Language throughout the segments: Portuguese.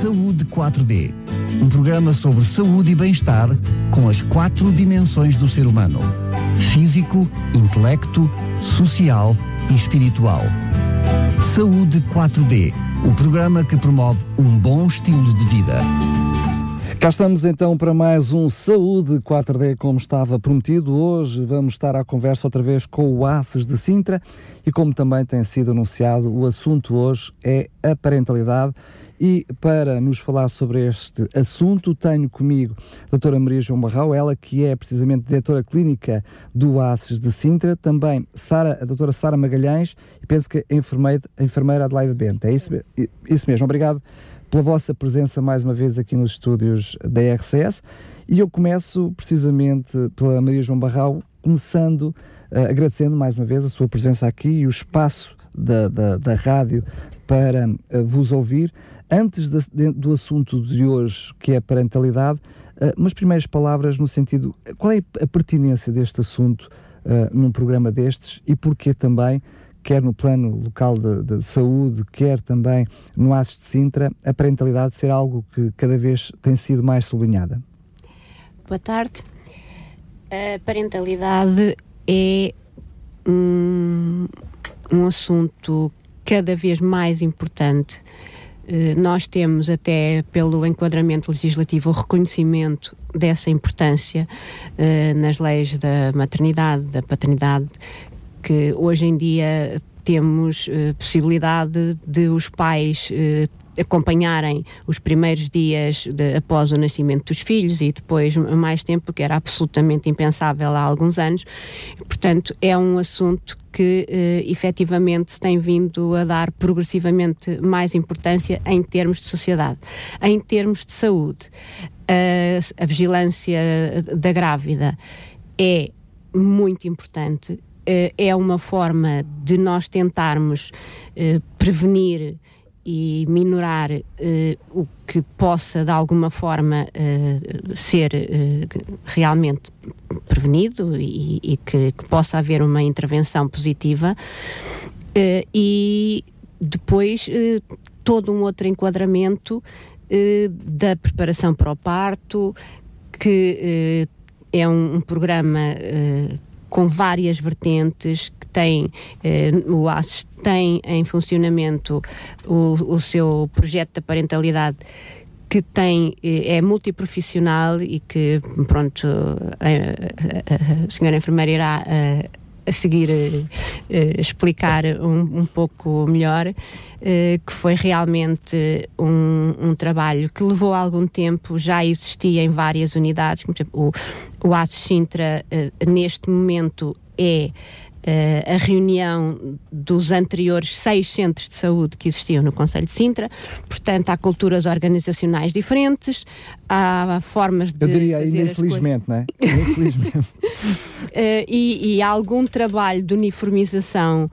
Saúde 4D, um programa sobre saúde e bem-estar com as quatro dimensões do ser humano: físico, intelecto, social e espiritual. Saúde 4D, o programa que promove um bom estilo de vida. Cá estamos então para mais um Saúde 4D, como estava prometido. Hoje vamos estar à conversa outra vez com o ACES de Sintra e, como também tem sido anunciado, o assunto hoje é a parentalidade. E para nos falar sobre este assunto, tenho comigo a doutora Maria João Barral, ela que é precisamente diretora clínica do ACES de Sintra, também Sara, a doutora Sara Magalhães e penso que a enfermeira, a enfermeira Adelaide Bento. É isso, isso mesmo, obrigado pela vossa presença mais uma vez aqui nos estúdios da RCS. E eu começo precisamente pela Maria João Barral, começando uh, agradecendo mais uma vez a sua presença aqui e o espaço da, da, da rádio para uh, vos ouvir. Antes de, do assunto de hoje, que é a parentalidade, uh, umas primeiras palavras no sentido: qual é a pertinência deste assunto num programa destes e porquê também quer no plano local de, de, saúde, quer também no ASES de Sintra, a parentalidade ser algo que cada vez tem sido mais sublinhada? Boa tarde. A parentalidade é um, um assunto cada vez mais importante. Uh, nós temos, até pelo enquadramento legislativo, o reconhecimento dessa importância uh, nas leis da maternidade, da paternidade, que hoje em dia temos uh, possibilidade de os pais acompanharem os primeiros dias de, após o nascimento dos filhos e depois mais tempo, que era absolutamente impensável há alguns anos. Portanto, é um assunto que uh, efetivamente se tem vindo a dar progressivamente mais importância em termos de sociedade. Em termos de saúde, a vigilância da grávida é muito importante eh, é uma forma de nós tentarmos eh, prevenir e minorar uh, o que possa de alguma forma uh, ser uh, realmente prevenido e, e que, que, possa haver uma intervenção positiva e depois todo um outro enquadramento da preparação para o parto que é um, um programa com várias vertentes tem, eh, o ASES tem em funcionamento o, o seu projeto da parentalidade que tem, eh, é multiprofissional e que, pronto, a, a, a senhora enfermeira irá a, eh, a seguir uh, explicar um, um, pouco melhor, que foi realmente um, um, trabalho que levou algum tempo, já existia em várias unidades, como, exemplo, o, o ASES Sintra, neste momento, é a reunião dos anteriores seis centros de saúde que existiam no Conselho de Sintra. Portanto, há culturas organizacionais diferentes, há formas de. Eu diria ainda infelizmente, não é? Infelizmente. uh, e, e há algum trabalho de uniformização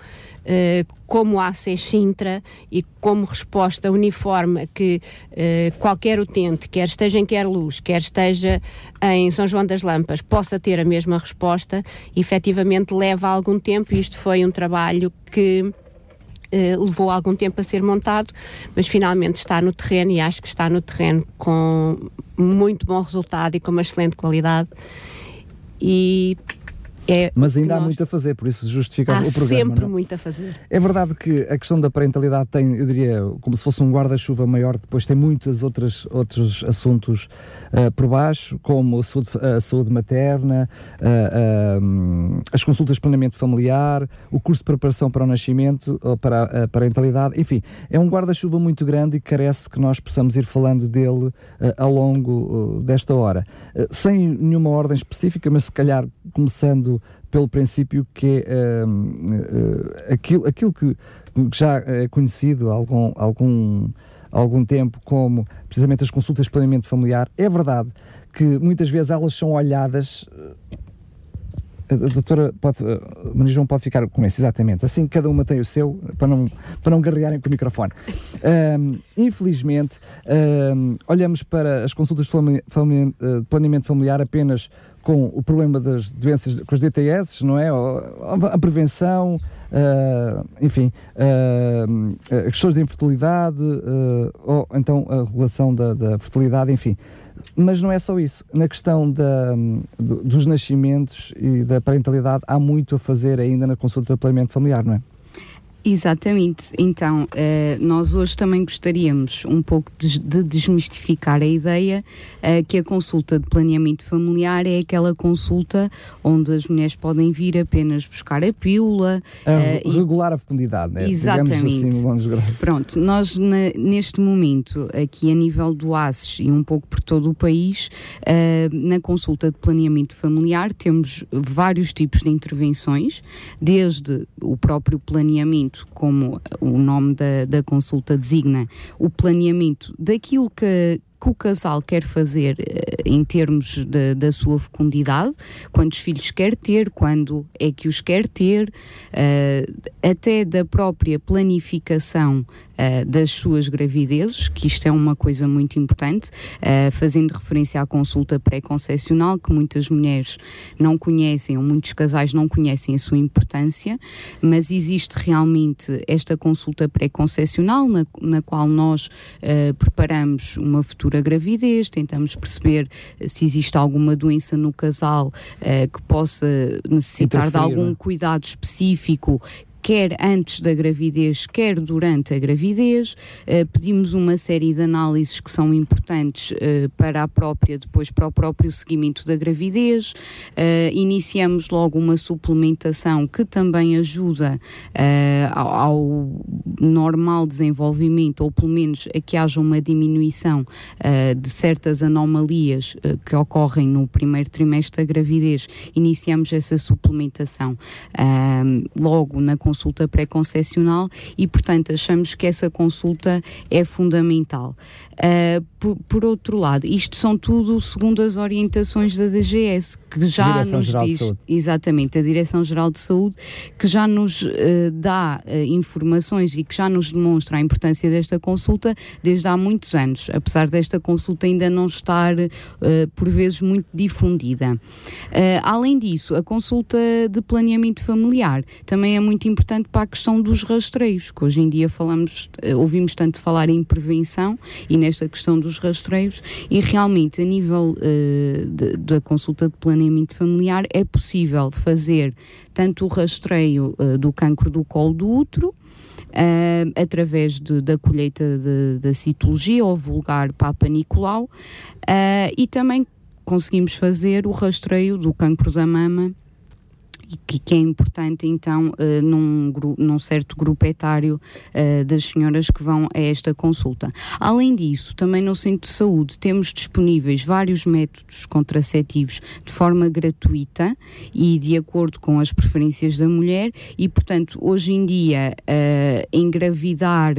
como a ACES Sintra e como resposta uniforme que uh, qualquer utente, quer esteja em quer luz, quer esteja em São João das Lampas, possa ter a mesma resposta, efetivamente leva algum tempo e isto foi um trabalho que Uh, levou algum tempo a ser montado, mas finalmente está no terreno e acho que está no terreno com muito bom resultado e com uma excelente qualidade. E é Mas ainda há muito a fazer, por isso justifica há o programa. Há sempre não? muito a fazer. É verdade que a questão da parentalidade tem, eu diria, como se fosse um guarda-chuva maior, depois tem muitos outros, outros assuntos uh, por baixo, como a saúde, a saúde materna, uh, uh, as consultas de planeamento familiar, o curso de preparação para o nascimento, ou para a parentalidade, enfim, é um guarda-chuva muito grande e carece que nós possamos ir falando dele ao longo desta hora. sem nenhuma ordem específica, mas se calhar começando pelo princípio que é uh, aquilo, aquilo que já é conhecido há algum, algum, algum tempo como precisamente as consultas de planeamento familiar, é verdade que muitas vezes elas são olhadas a doutora pode, a Maria João pode ficar com isso, exatamente. Assim cada uma tem o seu, para não, para não garrearem com o microfone. Um, infelizmente, um, olhamos para as consultas de planeamento familiar apenas com o problema das doenças, com as DTS, não é? A prevenção, uh, enfim, uh, questões de infertilidade, uh, ou então a regulação da, da, fertilidade, enfim. Mas não é só isso. Na questão da, dos nascimentos e da parentalidade, há muito a fazer ainda na consulta de planeamento familiar, não é? Exatamente. Então, uh, nós hoje também gostaríamos um pouco de, de desmistificar a ideia uh, que a consulta de planeamento familiar é aquela consulta onde as mulheres podem vir apenas buscar a pílula. Uh, regular e... a fecundidade, né? Exatamente. Assim, Pronto, nós na, neste momento, aqui a nível do ASES e um pouco por todo o país, na consulta de planeamento familiar temos vários tipos de intervenções, desde o próprio planeamento como o nome da, da consulta designa, o planeamento daquilo que, que o casal quer fazer eh, em termos de, da sua fecundidade, quantos filhos quer ter, quando é que os quer ter, uh, até da própria planificação uh, das suas gravidezes, que isto é uma coisa muito importante, uh, fazendo referência à consulta pré-concepcional, que muitas mulheres não conhecem, ou muitos casais não conhecem a sua importância, mas existe realmente esta consulta pré-concepcional, na, na, qual nós uh, preparamos uma futura gravidez, tentamos perceber se existe alguma doença no casal que possa necessitar de algum é? cuidado específico quer antes da gravidez, quer durante a gravidez. Uh, pedimos uma série de análises que são importantes uh, para a própria, depois para o próprio seguimento da gravidez. Uh, iniciamos logo uma suplementação que também ajuda ao, ao, normal desenvolvimento, ou pelo menos a que haja uma diminuição de certas anomalias que ocorrem no primeiro trimestre da gravidez. Iniciamos essa suplementação logo na consulta pré-concessional e, portanto, achamos que essa consulta é fundamental. Uh, por, por, outro lado, isto são tudo segundo as orientações da DGS, que já Direção nos diz, exatamente, a Direção-Geral de Saúde, que já nos uh, dá uh, informações e que já nos demonstra a importância desta consulta desde há muitos anos, apesar desta consulta ainda não estar, por vezes, muito difundida. além disso, a consulta de planeamento familiar também é muito importante para a questão dos rastreios, que hoje em dia falamos, ouvimos tanto falar em prevenção e nesta questão dos rastreios e realmente a nível uh, da consulta de planeamento familiar é possível fazer tanto o rastreio uh, do cancro do colo do útero Uh, através de, da colheita da citologia ou vulgar Papa Nicolau uh, e também conseguimos fazer o rastreio do cancro da mama que, que é importante então uh, num, num, certo grupo etário uh, das senhoras que vão a esta consulta. Além disso, também no centro de saúde temos disponíveis vários métodos contraceptivos de forma gratuita e de acordo com as preferências da mulher e, portanto, hoje em dia uh, engravidar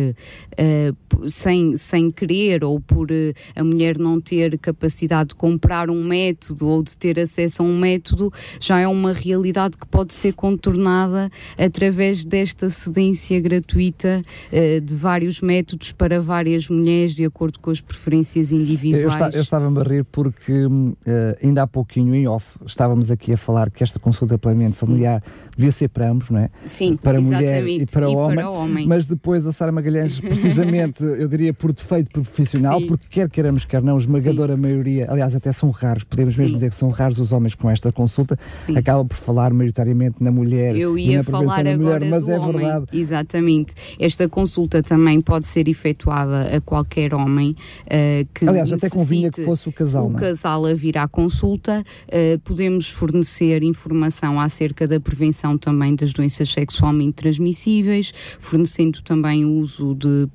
sem, sem querer ou por a mulher não ter capacidade de comprar um método ou de ter acesso a um método já é uma realidade que pode ser contornada através desta cedência gratuita uh, de vários métodos para várias mulheres, de acordo com as preferências individuais. Eu, estava-me a rir porque uh, ainda há pouquinho, em off, estávamos aqui a falar que esta consulta de planeamento familiar devia ser para ambos, não é? Sim, para mulher e para, e homem, para homem. Mas depois a Sara Magalhães, precisamente, eu diria por defeito profissional, Sim. porque quer queiramos, quer não, esmagadora Sim. maioria, aliás, até são raros, podemos Sim. mesmo dizer que são raros os homens com esta consulta, acaba por falar maioritariamente na mulher. Eu ia falar agora mulher, mas é homem. verdade. Exatamente. Esta consulta também pode ser efetuada a qualquer homem uh, que Aliás, até convinha que fosse o casal. O não? É? casal a vir à consulta. Uh, podemos fornecer informação acerca da prevenção também das doenças sexualmente transmissíveis, fornecendo também o uso de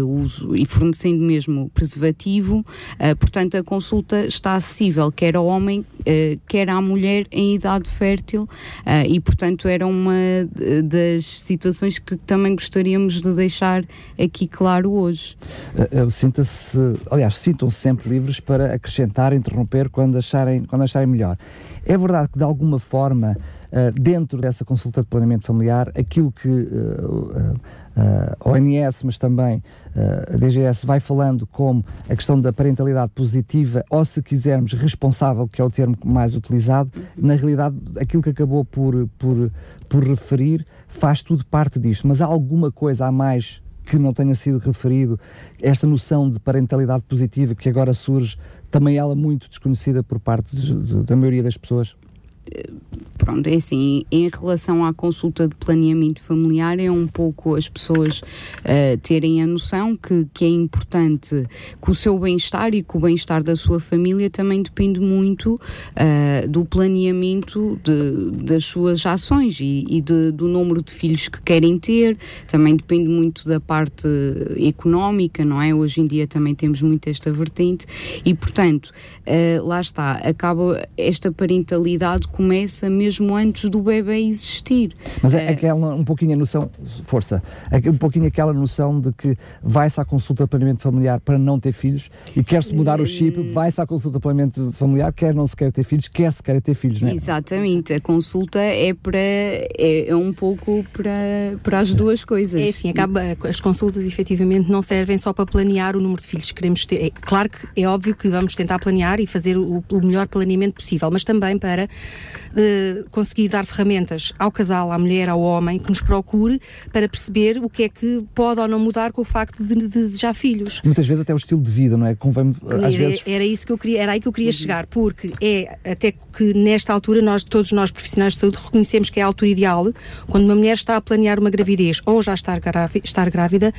uh, uso e fornecendo mesmo preservativo. portanto, a consulta está acessível quer ao homem, quer à mulher em idade fértil e, portanto, era uma das situações que também gostaríamos de deixar aqui claro hoje. Uh, Sinta-se, aliás, sintam-se sempre livres para acrescentar, interromper quando acharem, quando acharem melhor. É verdade que, de alguma forma, dentro dessa consulta de planeamento familiar, aquilo que a ONS, mas também a DGS vai falando como a questão da parentalidade positiva, ou se quisermos responsável, que é o termo mais utilizado, na realidade aquilo que acabou por, por, por referir faz tudo parte disto, mas há alguma coisa a mais que não tenha sido referido, esta noção de parentalidade positiva que agora surge, também ela muito desconhecida por parte de, de, da maioria das pessoas? Pronto, é assim, em relação à consulta de planeamento familiar, é um pouco as pessoas uh, terem a noção que, que é importante que o seu bem-estar e que o bem-estar da sua família também depende muito uh, do planeamento de, das suas ações e, e de, do número de filhos que querem ter, também depende muito da parte económica, não é? Hoje em dia também temos muito esta vertente e, portanto, uh, lá está, acaba esta parentalidade começa mesmo antes do bebê existir. Mas é, aquela, um pouquinho a noção, força, um pouquinho aquela noção de que vai-se à consulta de planeamento familiar para não ter filhos e quer-se mudar o chip, hum. vai-se à consulta de planeamento familiar, quer não se quer ter filhos, quer se quer ter filhos, não é? Exatamente, a consulta é para, é, é um pouco para, para as duas coisas. É assim, acaba, as consultas efetivamente não servem só para planear o número de filhos que queremos ter. É, claro que é óbvio que vamos tentar planear e fazer o, o melhor planeamento possível, mas também para uh, conseguir dar ferramentas ao casal, à mulher, ao homem que nos procure para perceber o que é que pode ou não mudar com o facto de, de desejar filhos. Muitas vezes até o estilo de vida, não é? Convém, às era, vezes... era isso que eu queria, era aí que eu queria chegar, porque é até que nesta altura nós, todos nós profissionais de saúde, reconhecemos que é a altura ideal, quando uma mulher está a planear uma gravidez ou já está grávida, estar grávida,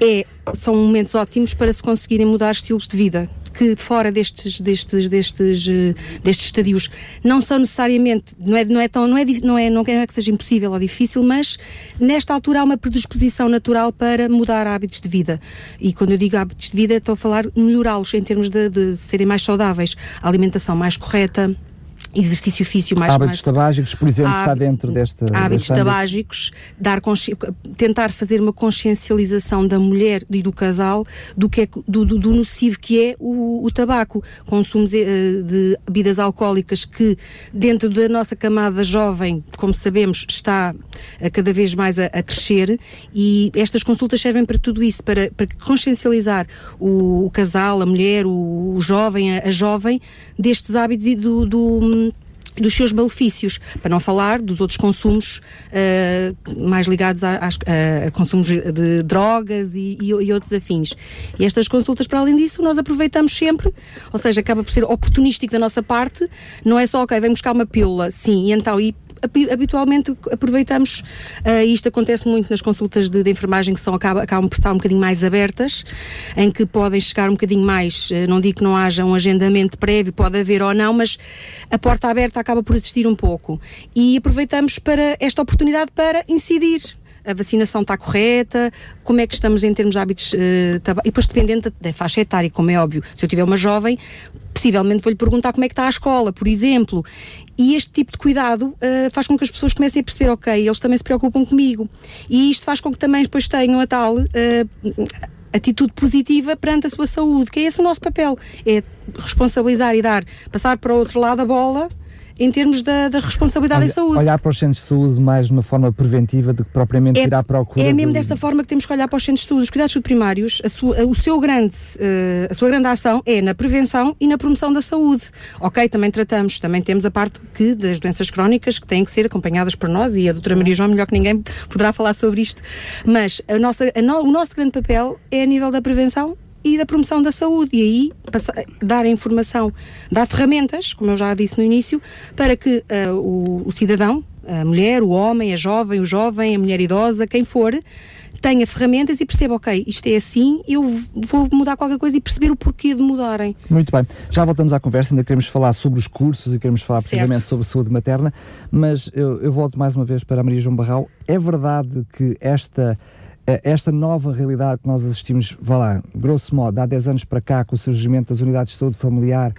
é, são momentos ótimos para se conseguirem mudar estilos de vida que fora destes, destes, destes, eh, destes estadios não são necessariamente, não é, não é tão, não é, não é, não é que seja impossível ou difícil, mas nesta altura há uma predisposição natural para mudar hábitos de vida. E quando eu digo hábitos de vida, estou a falar melhorá-los em termos de, de serem mais saudáveis, a alimentação mais correta, exercício físico mais hábitos mais, tabágicos, por exemplo, está dentro desta hábitos tabágicos, dar tentar fazer uma consciencialização da mulher e do casal do que é do, do, do nocivo que é o, o tabaco, consumos eh, de bebidas alcoólicas que dentro da nossa camada jovem, como sabemos, está a cada vez mais a, a crescer e estas consultas servem para tudo isso, para, para consciencializar o, o casal, a mulher, o, o jovem, a, a, jovem destes hábitos e do, do dos seus malefícios, para não falar dos outros consumos uh, mais ligados a, a, a, consumos de drogas e, e, e, outros afins. E estas consultas, para além disso, nós aproveitamos sempre, ou seja, acaba por ser oportunístico da nossa parte, não é só, ok, vem buscar uma pílula, sim, e então, e habitualmente aproveitamos, uh, isto acontece muito nas consultas de, de enfermagem que são, acabam, acabam por estar um bocadinho mais abertas, em que podem chegar um bocadinho mais, uh, não digo que não haja um agendamento prévio, pode haver ou não, mas a porta aberta acaba por existir um pouco. E aproveitamos para esta oportunidade para incidir a vacinação está correta, como é que estamos em termos de hábitos, uh, e depois dependendo da faixa etária, como é óbvio. Se eu tiver uma jovem, possivelmente vou-lhe perguntar como é que está a escola, por exemplo. E este tipo de cuidado uh, faz com que as pessoas comecem a perceber, ok, eles também se preocupam comigo. E isto faz com que também depois tenham a tal uh, atitude positiva perante a sua saúde, que é esse o nosso papel. É responsabilizar e dar, passar para o outro lado a bola em termos da, da responsabilidade Olha, em saúde. Olhar para os centros de saúde mais de uma forma preventiva do que propriamente é, ir à procura. É mesmo do... desta forma que temos que olhar para os centros de saúde. Os cuidados primários, a sua, o seu grande, uh, a sua grande ação é na prevenção e na promoção da saúde. Ok, também tratamos, também temos a parte que das doenças crónicas que têm que ser acompanhadas por nós e a doutora Maria João, melhor que ninguém, poderá falar sobre isto. Mas a nossa, a no, o nosso grande papel é a nível da prevenção e da promoção da saúde. E aí passar, dar a informação, dar ferramentas, como eu já disse no início, para que uh, o, o, cidadão, a mulher, o homem, a jovem, o jovem, a mulher idosa, quem for, tenha ferramentas e perceba, ok, isto é assim, eu vou mudar qualquer coisa e perceber o porquê de mudarem. Muito bem. Já voltamos à conversa, ainda queremos falar sobre os cursos e queremos falar certo. precisamente sobre saúde materna, mas eu, eu volto mais uma vez para a Maria João Barral. É verdade que esta esta nova realidade que nós assistimos, vá lá, grosso modo, há 10 anos para cá, com o surgimento das unidades de saúde familiar,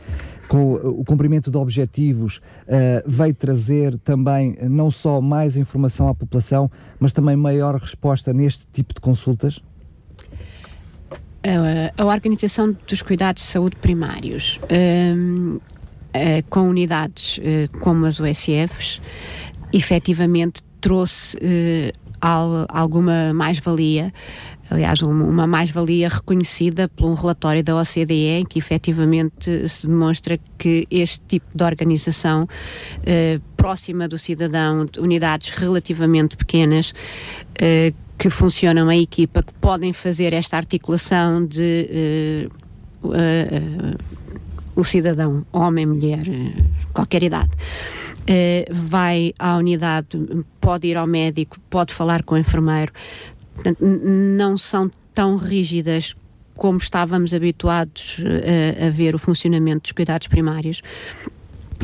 com o cumprimento de objetivos, uh, veio trazer também não só mais informação à população, mas também maior resposta neste tipo de consultas? A, a Organização dos Cuidados de Saúde Primários, um, uh, com unidades uh, como as USFs, efetivamente trouxe alguma mais-valia aliás, uma mais-valia reconhecida por um relatório da OCDE, em que efetivamente se demonstra que este tipo de organização eh, próxima do cidadão, unidades relativamente pequenas, eh, que funcionam em equipa, que podem fazer esta articulação de eh, eh o cidadão, homem, mulher, eh, qualquer idade. Uh, vai à unidade, pode ir ao médico, pode falar com o enfermeiro, Portanto, não são tão rígidas como estávamos habituados a, eh, a ver o funcionamento dos cuidados primários.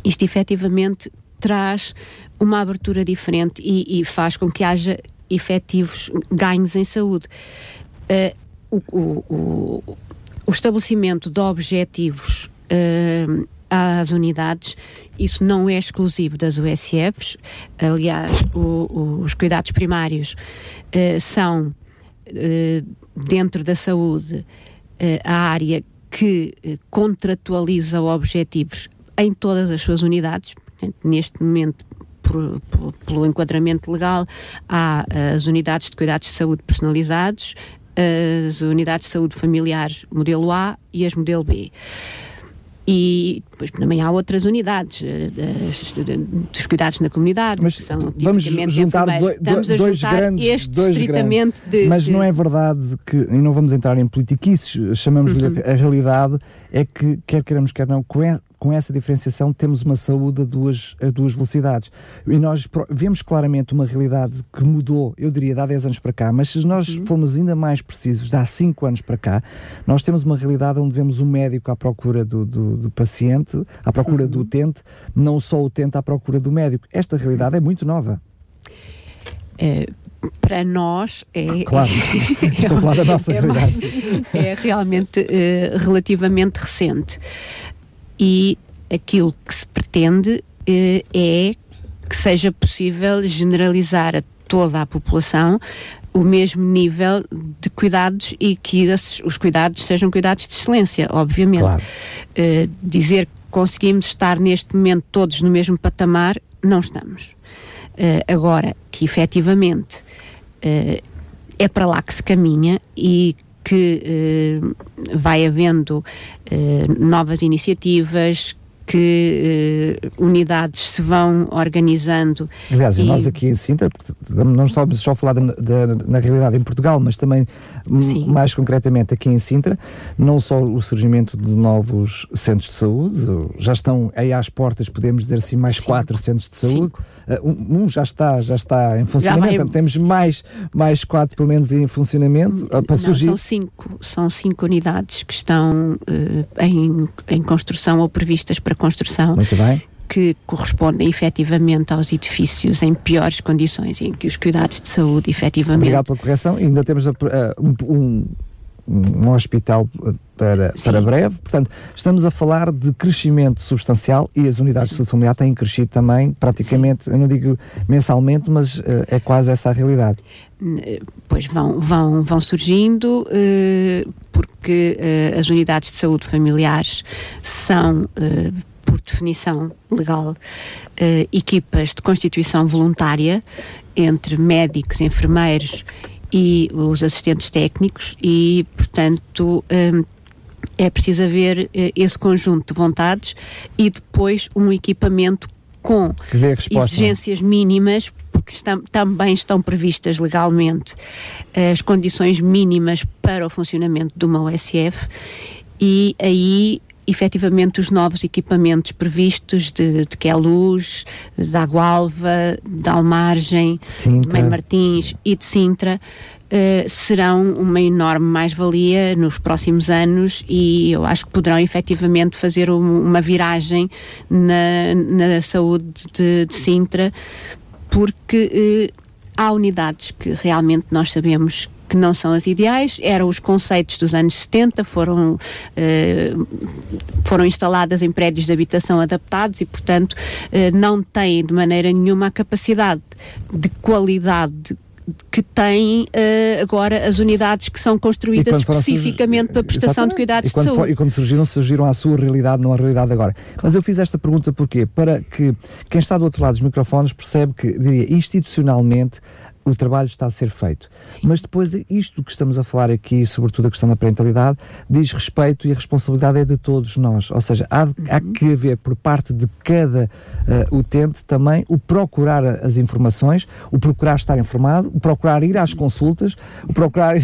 Isto efetivamente traz uma abertura diferente e, e faz com que haja efetivos ganhos em saúde. Uh, o, o, o, estabelecimento de objetivos uh, às unidades, isso não é exclusivo das USFs. Aliás, o, os cuidados primários uh, são, uh, dentro da saúde, uh, a área que contratualiza objetivos em todas as suas unidades. Neste momento, por, por, pelo enquadramento legal, há as unidades de cuidados de saúde personalizados, as unidades de saúde familiares modelo A e as modelo B. E depois também há outras unidades eh, dos cuidados na comunidade, mas são vamos juntar dois, Estamos a dois juntar grandes, este dois estritamente de, Mas de... não é verdade que, e não vamos entrar em politiquices, chamamos-lhe uhum. a realidade, é que quer queiramos, quer não, com essa diferenciação temos uma saúde a duas, a duas velocidades. E nós vemos claramente uma realidade que mudou, eu diria, de há 10 anos para cá, mas se nós uhum. formos ainda mais precisos, de há 5 anos para cá, nós temos uma realidade onde vemos o médico à procura do, do, do paciente, à procura uhum. do utente, não só o utente à procura do médico. Esta realidade é muito nova. É, para nós é. Claro, estou a falar da nossa é realidade. Mais, é realmente uh, relativamente recente e aquilo que se pretende eh, é que seja possível generalizar a toda a população o mesmo nível de cuidados e que esses, os cuidados sejam cuidados de excelência, obviamente. Claro. Uh, dizer que conseguimos estar neste momento todos no mesmo patamar, não estamos. Uh, agora, que efetivamente é para lá que se caminha e que eh, vai havendo eh, novas iniciativas, que uh, unidades se vão organizando. Aliás, e... nós aqui em Sintra, não estamos só a falar de, de, na realidade em Portugal, mas também mais concretamente aqui em Sintra, não só o surgimento de novos centros de saúde, já estão aí às portas, podemos dizer assim, mais Cinco. quatro centros de saúde. Uh, um, já está, já está em funcionamento, vai... temos mais, mais quatro pelo menos em funcionamento uh, para não, surgir. São cinco, são cinco unidades que estão em, em construção ou previstas para construção. Muito bem que correspondem efetivamente aos edifícios em piores condições em que os cuidados de saúde efetivamente. Obrigado pela correção. Ainda temos uh, um, um, hospital para, para breve. Portanto, estamos a falar de crescimento substancial e as unidades de saúde familiar têm crescido também, praticamente, Sim. eu não digo mensalmente, mas uh, é quase essa a realidade. Pois vão, vão, vão surgindo, uh, porque uh, as unidades de saúde familiares são por definição legal, equipas de constituição voluntária entre médicos, enfermeiros e os assistentes técnicos e, portanto, um, é preciso haver uh, esse conjunto de vontades e depois um equipamento com exigências mínimas, porque estão, também estão previstas legalmente as condições mínimas para o funcionamento de uma OSF e aí efetivamente os novos equipamentos previstos de, de Queluz, de Agualva, de Almargem, Sintra. de Mãe Martins e de Sintra uh, serão uma enorme mais-valia nos próximos anos e eu acho que poderão efetivamente fazer um, uma viragem na, na saúde de, de Sintra porque uh, há unidades que realmente nós sabemos que não são as ideais, eram os conceitos dos anos 70, foram, eh, foram instaladas em prédios de habitação adaptados e, portanto, eh, não têm de maneira nenhuma a capacidade de qualidade que têm uh, agora as unidades que são construídas especificamente para a prestação Exatamente. de cuidados de saúde. e quando surgiram, surgiram à sua realidade, não à realidade agora. Claro. Mas eu fiz esta pergunta porquê? Para que quem está do outro lado dos microfones percebe que, diria, institucionalmente o trabalho está a ser feito. Sim. Mas depois, isto que estamos a falar aqui, sobretudo a questão da parentalidade, diz respeito e a responsabilidade é de todos nós. Ou seja, há, uhum. há que haver por parte de cada uh, utente também o procurar as informações, o procurar estar informado, o procurar ir às consultas, o procurar uh,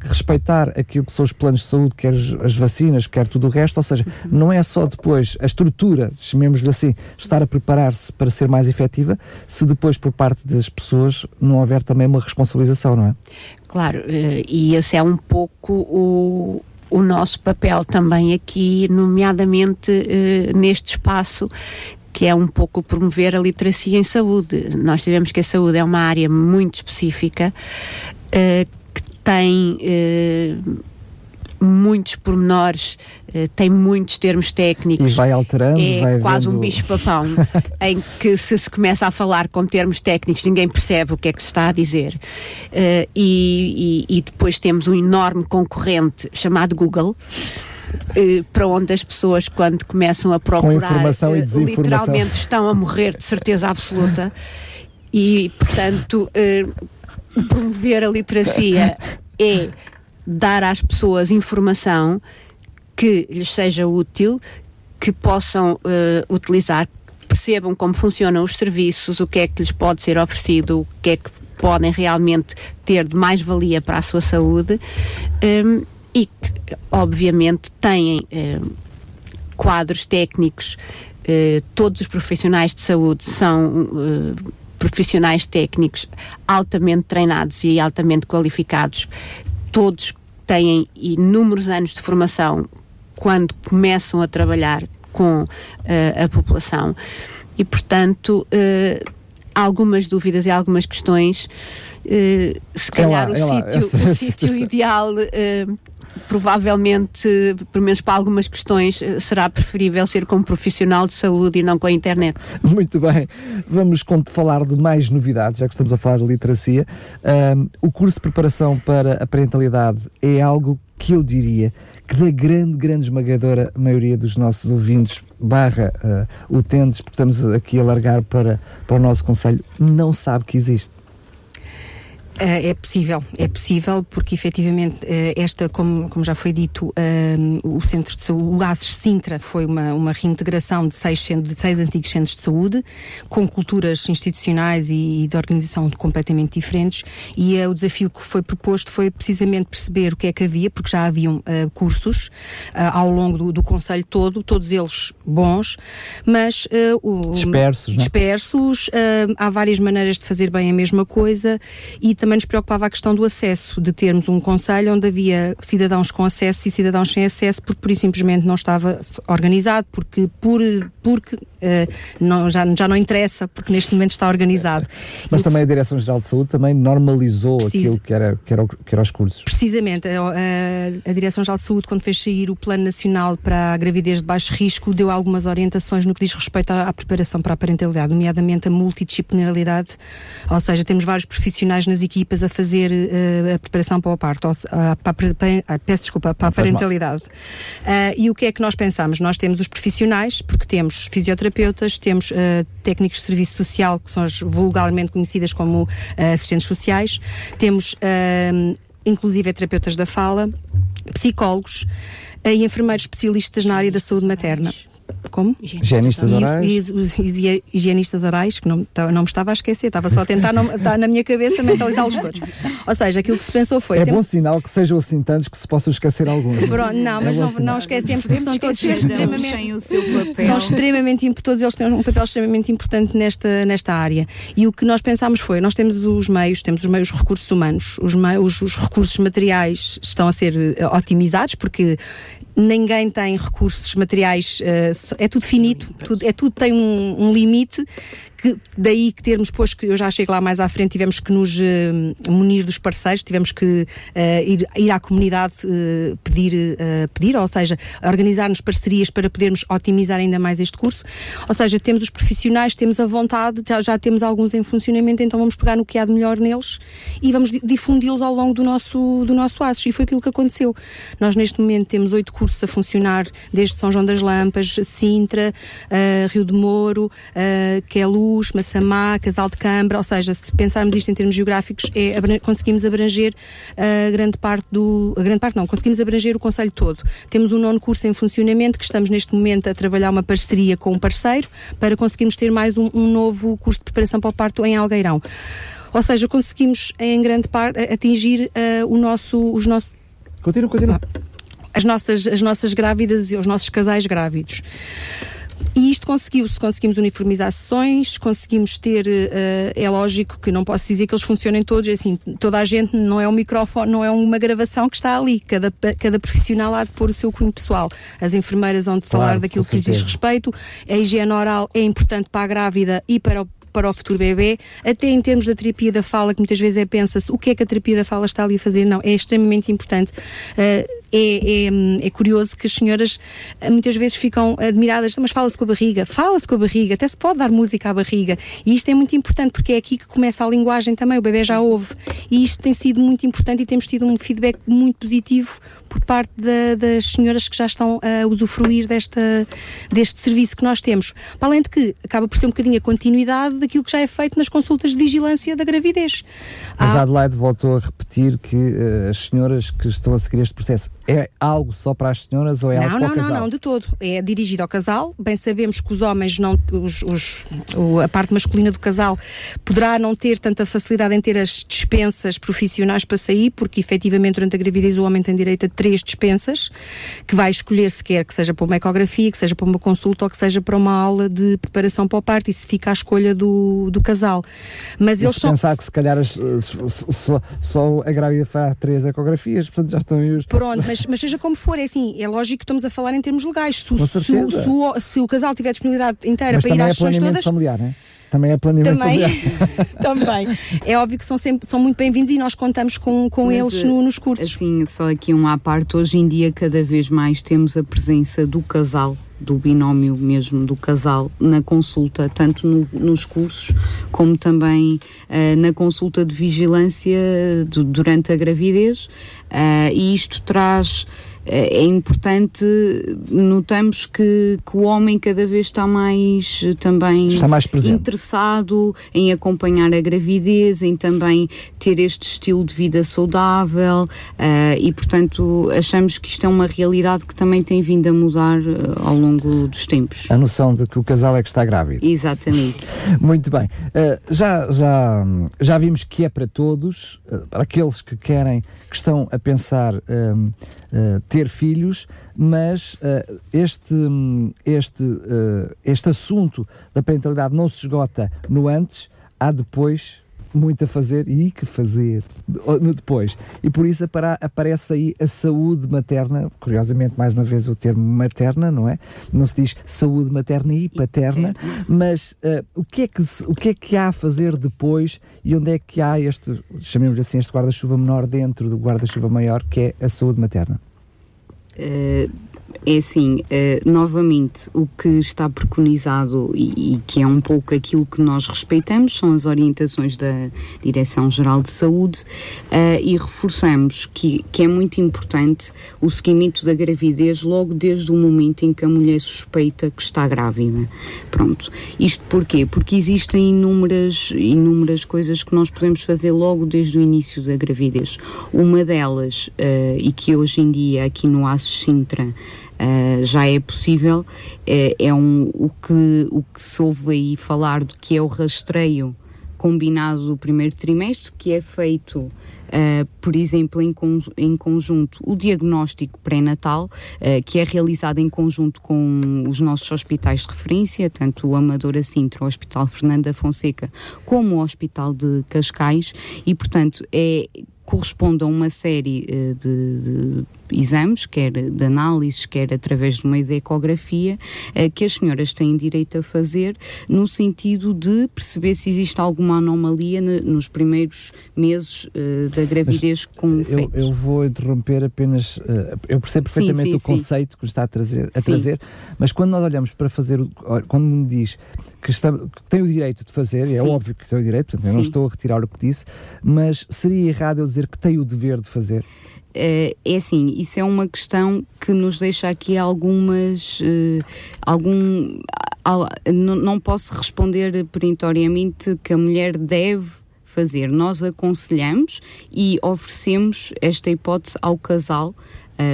respeitar aquilo que são os planos de saúde, quer as, as vacinas, quer tudo o resto. Ou seja, uhum. não é só depois a estrutura, chamemos-lhe assim, estar a preparar-se para ser mais efetiva, se depois por parte das pessoas não houver também uma responsabilização, não é? Claro, eh, e esse é um pouco o, o nosso papel também aqui, nomeadamente uh, neste espaço que é um pouco promover a literacia em saúde. Nós sabemos que a saúde é uma área muito específica uh, que tem muitos pormenores, uh, tem muitos termos técnicos. E vai alterando, é vai quase vendo... um bicho-papão, em que se se começa a falar com termos técnicos, ninguém percebe o que é que se está a dizer. Uh, e, e, e depois temos um enorme concorrente chamado Google. Uh, para onde as pessoas, quando começam a procurar, literalmente estão a morrer de certeza absoluta. E, portanto, promover a literacia é dar às pessoas informação que lhes seja útil, que possam uh, utilizar, percebam como funcionam os serviços, o que é que lhes pode ser oferecido, o que é que podem realmente ter de mais-valia para a sua saúde um, ehm, e que, obviamente, têm um, ehm, quadros técnicos. Uh, todos os profissionais de saúde são uh, profissionais técnicos altamente treinados e altamente qualificados todos têm inúmeros anos de formação quando começam a trabalhar com uh, a população. E, portanto, uh, algumas dúvidas e algumas questões, uh, se calhar é lá, o, sítio, o sítio ideal provavelmente, pelo menos para algumas questões, será preferível ser como profissional de saúde e não com a internet. Muito bem. Vamos falar de mais novidades, já que estamos a falar de literacia. Um, o curso de preparação para a parentalidade é algo que eu diria que da grande, grande esmagadora maioria dos nossos ouvintes barra uh, utentes, porque estamos aqui a largar para, para o nosso conselho, não sabe que existe. Uh, é possível, é possível, porque efetivamente uh, esta, como, como já foi dito, uh, o Centro de Saúde, o ASES Sintra, foi uma, uma reintegração de seis, de seis antigos centros de saúde, com culturas institucionais e, e de organização completamente diferentes, e o desafio que foi proposto foi precisamente perceber o que é que havia, porque já haviam cursos ao longo do, do Conselho todo, todos eles bons, mas o, dispersos, é? dispersos há várias maneiras de fazer bem a mesma coisa e também nos preocupava a questão do acesso, de termos um conselho onde havia cidadãos com acesso e cidadãos sem acesso, porque por simplesmente não estava organizado, porque por porque uh, não, já, já não interessa, porque neste momento está organizado. Mas e também a Direção-Geral de Saúde também normalizou precisa, aquilo que era, que, era, que era os cursos. Precisamente, a, a, a Direção-Geral de Saúde, quando fez sair o Plano Nacional para a Gravidez de Baixo Risco, deu algumas orientações no que diz respeito à, à preparação para a parentalidade, nomeadamente a multidisciplinaridade, ou seja, temos vários profissionais nas equipas a fazer uh, a preparação para o parto, ou, uh, para, para, para, peço desculpa, para a parentalidade. Uh, e o que é que nós pensamos? Nós temos os profissionais, porque temos fisioterapeutas, temos técnicos de serviço social, que são as vulgarmente conhecidas como assistentes sociais, temos inclusive terapeutas da fala, psicólogos e enfermeiros especialistas na área da saúde materna. Como? Higienistas orais. E, os, higienistas orais, que não, tá, não me estava a esquecer, estava só a tentar não, estar na minha cabeça mentalizá-los todos. Ou seja, aquilo que se pensou foi. É bom sinal que sejam assim tantos que se possam esquecer alguns. Pronto, não, é mas não, não, esquecemos porque são todos extremamente. O seu papel. São extremamente todos eles têm um papel extremamente importante nesta, nesta área. E o que nós pensámos foi: nós temos os meios, temos os meios recursos humanos, os, meios, os recursos materiais estão a ser eh, otimizados, porque ninguém tem recursos materiais, uh, é tudo finito, tudo, é tudo tem um, um limite que daí que termos, depois que eu já chego lá mais à frente, tivemos que nos uh, munir dos parceiros, tivemos que uh, ir, ir à comunidade uh, pedir, pedir, ou seja, organizar-nos parcerias para podermos otimizar ainda mais este curso. Ou seja, temos os profissionais, temos a vontade, já, já temos alguns em funcionamento, então vamos pegar no que há de melhor neles e vamos difundi-los ao longo do nosso, do nosso ASES. E foi aquilo que aconteceu. Nós neste momento temos oito cursos a funcionar, desde São João das Lampas, Sintra, Rio de Moro, uh, Queluz, Massamá, Casal de Cambra, ou seja, se pensarmos isto em termos geográficos, é, conseguimos abranger a grande parte do. A grande parte não, conseguimos abranger o Conselho todo. Temos um nono curso em funcionamento que estamos neste momento a trabalhar uma parceria com um parceiro para conseguirmos ter mais um, um novo curso de preparação para o parto em Algueirão. Ou seja, conseguimos em grande parte atingir uh, o nosso, os nossos. Continua, continua. As nossas, as nossas grávidas e os nossos casais grávidos. E isto conseguiu-se, conseguimos uniformizar sessões, conseguimos ter, uh, é lógico que não posso dizer que eles funcionem todos, é assim, toda a gente não é um microfone, não é uma gravação que está ali, cada, cada profissional há de pôr o seu cunho pessoal. As enfermeiras vão de falar claro, daquilo que lhes diz respeito, a higiene oral é importante para a grávida e para o para o futuro bebê, até em termos da terapia da fala, que muitas vezes é pensa-se o que é que a terapia da fala está ali a fazer. Não, é extremamente importante. Uh, é, é, é, curioso que as senhoras eh, muitas vezes ficam admiradas, mas fala-se com a barriga, fala-se com a barriga, até se pode dar música à barriga. E isto é muito importante porque é aqui que começa a linguagem também, o bebê já ouve. E isto tem sido muito importante e temos tido um feedback muito positivo por parte da, das senhoras que já estão a usufruir desta, deste serviço que nós temos. Para além de que acaba por ser um bocadinho a continuidade daquilo que já é feito nas consultas de vigilância da gravidez. Mas Adelaide voltou a repetir que uh, as senhoras que estão a seguir este processo é algo só para as senhoras ou é não, algo para não, o casal? Não, não, de todo. É dirigido ao casal. Bem sabemos que os homens não, os, os, a parte masculina do casal poderá não ter tanta facilidade em ter as dispensas profissionais para sair, porque efetivamente durante a gravidez o homem tem direito a três dispensas, que vai escolher se quer que seja para uma ecografia, que seja para uma consulta ou que seja para uma aula de preparação para o parto. Isso fica à escolha do, do casal. Mas e eles se são... pensar que se calhar as, só, só a grávida faz três ecografias, portanto já estão aí os... Pronto, mas, mas seja como for, é assim, é lógico que estamos a falar em termos legais. Se, se, se, o, se o casal tiver disponibilidade inteira mas para ir às é sessões todas. Familiar, não é? Também é planeamento também, também. É óbvio que são, sempre, são muito bem-vindos e nós contamos com, com eles no, nos cursos. Assim, só aqui um à parte, hoje em dia cada vez mais temos a presença do casal do binómio mesmo do casal na consulta, tanto no, nos cursos como também uh, na consulta de vigilância do, durante a gravidez. Uh, e isto traz é, é importante, notamos que, que, o homem cada vez está mais também está mais interessado em acompanhar a gravidez, em também ter este estilo de vida saudável uh, e, portanto, achamos que isto é uma realidade que também tem vindo a mudar uh, ao longo dos tempos. A noção de que o casal é que está grávido. Exatamente. Muito bem. Uh, já, já, já vimos que é para todos, para aqueles que querem, que estão a pensar uh, ter filhos, mas uh, este, este, uh, este assunto da parentalidade não se esgota no antes, há depois muito a fazer e que fazer depois. E por isso aparece aí a saúde materna, curiosamente, mais uma vez o termo materna, não é? Não se diz saúde materna e paterna, mas uh, o, que é que o que é que há a fazer depois e onde é que há este, chamemos assim, este guarda-chuva menor dentro do guarda-chuva maior, que é a saúde materna? Uh é assim, uh, novamente, o que está preconizado e, e, que é um pouco aquilo que nós respeitamos são as orientações da Direção-Geral de Saúde uh, e reforçamos que, que é muito importante o seguimento da gravidez logo desde o momento em que a mulher suspeita que está grávida. Pronto. Isto porquê? Porque existem inúmeras, inúmeras coisas que nós podemos fazer logo desde o início da gravidez. Uma delas, uh, e que hoje em dia aqui no ASES Sintra uh, já é possível, uh, é um, o, que, o que se ouve aí falar do que é o rastreio combinado do primeiro trimestre, que é feito, uh, por exemplo, em, con em conjunto, o diagnóstico pré-natal, uh, que é realizado em conjunto com os nossos hospitais de referência, tanto o Amadora Sintra, o Hospital Fernanda Fonseca, como o Hospital de Cascais, e, portanto, é corresponde a uma série uh, de, de exames, quer de análises, quer através de uma ecografia, uh, que as senhoras têm direito a fazer, no sentido de perceber se existe alguma anomalia nos primeiros meses uh, da gravidez Mas com eu, eu, vou interromper apenas. Eu percebo perfeitamente sim, sim, o conceito sim. que está a trazer, a trazer, mas quando nós olhamos para fazer, quando me diz que, está, que tem o direito de fazer, é óbvio que tem o direito, portanto, eu não estou a retirar o que disse, mas seria errado eu dizer que tem o dever de fazer? Uh, é assim, isso é uma questão que nos deixa aqui algumas. Uh, algum. Não posso responder perentoriamente que a mulher deve fazer. Nós aconselhamos e oferecemos esta hipótese ao casal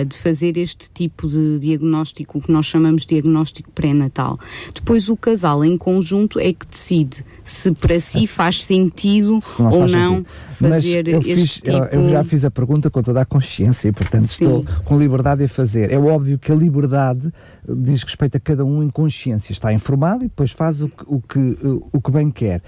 uh, de fazer este tipo de diagnóstico, o que nós chamamos de diagnóstico pré-natal. Depois o casal em conjunto é que decide se para si faz sentido não ou não sentido. fazer este fiz, tipo... Eu, eu, já fiz a pergunta com toda a consciência e portanto Sim. estou com liberdade a fazer. É óbvio que a liberdade diz respeito a cada um em consciência, está informado e depois faz o que, o que, o que bem quer.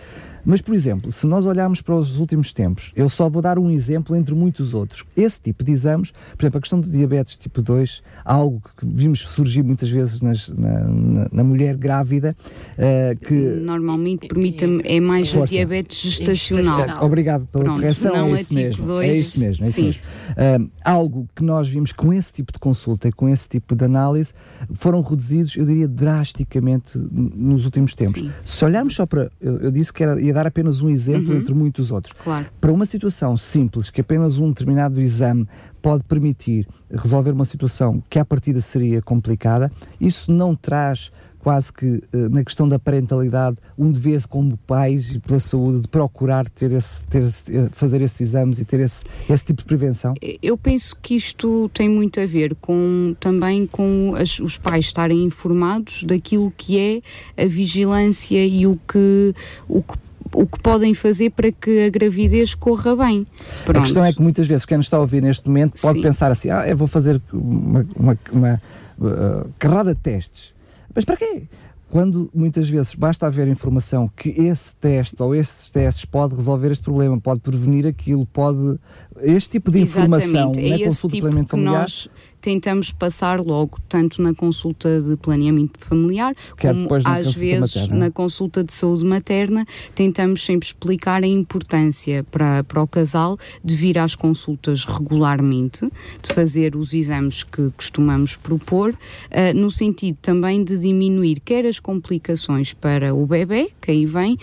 Mas, por exemplo, se nós olharmos para os últimos tempos, eu só vou dar um exemplo entre muitos outros. Esse tipo de exames, por exemplo, a questão do diabetes tipo 2, algo que vimos surgir muitas vezes nas, na, na, na, mulher grávida, uh, que... Normalmente, permita-me, é mais Força. o diabetes gestacional. Obrigado pela Pronto, correção, não é, isso tipo mesmo, 2. é isso mesmo. É isso mesmo. Uh, algo que nós vimos com esse tipo de consulta e com esse tipo de análise foram reduzidos, eu diria, drasticamente nos últimos tempos. Sim. Se olharmos só para... Eu, eu disse que era dar apenas um exemplo uhum. entre muitos outros. Claro. Para uma situação simples, que apenas um determinado exame pode permitir resolver uma situação que à partida seria complicada, isso não traz quase que eh, na questão da parentalidade um dever como pais e pela saúde de procurar ter esse, ter eh, fazer esses exames e ter esse, esse tipo de prevenção? Eu penso que isto tem muito a ver com também com as, os pais estarem informados daquilo que é a vigilância e o que, o que o que podem fazer para que a gravidez corra bem. Pronto. A questão é que muitas vezes quem nos está a ouvir neste momento pode Sim. pensar assim: ah, eu vou fazer uma, uma, uma uh, carrada de testes. Mas para quê? Quando muitas vezes basta haver informação que esse teste Sim. ou esses testes pode resolver este problema, pode prevenir aquilo, pode. Este tipo de informação Exatamente. na é consulta tipo de familiar. Nós tentamos passar logo, tanto na consulta de planeamento familiar, Quer como às vezes materna. na consulta de saúde materna, tentamos sempre explicar a importância para, para o casal de vir às consultas regularmente, de fazer os exames que costumamos propor, uh, no sentido também de diminuir quer as complicações para o bebê, que aí vem,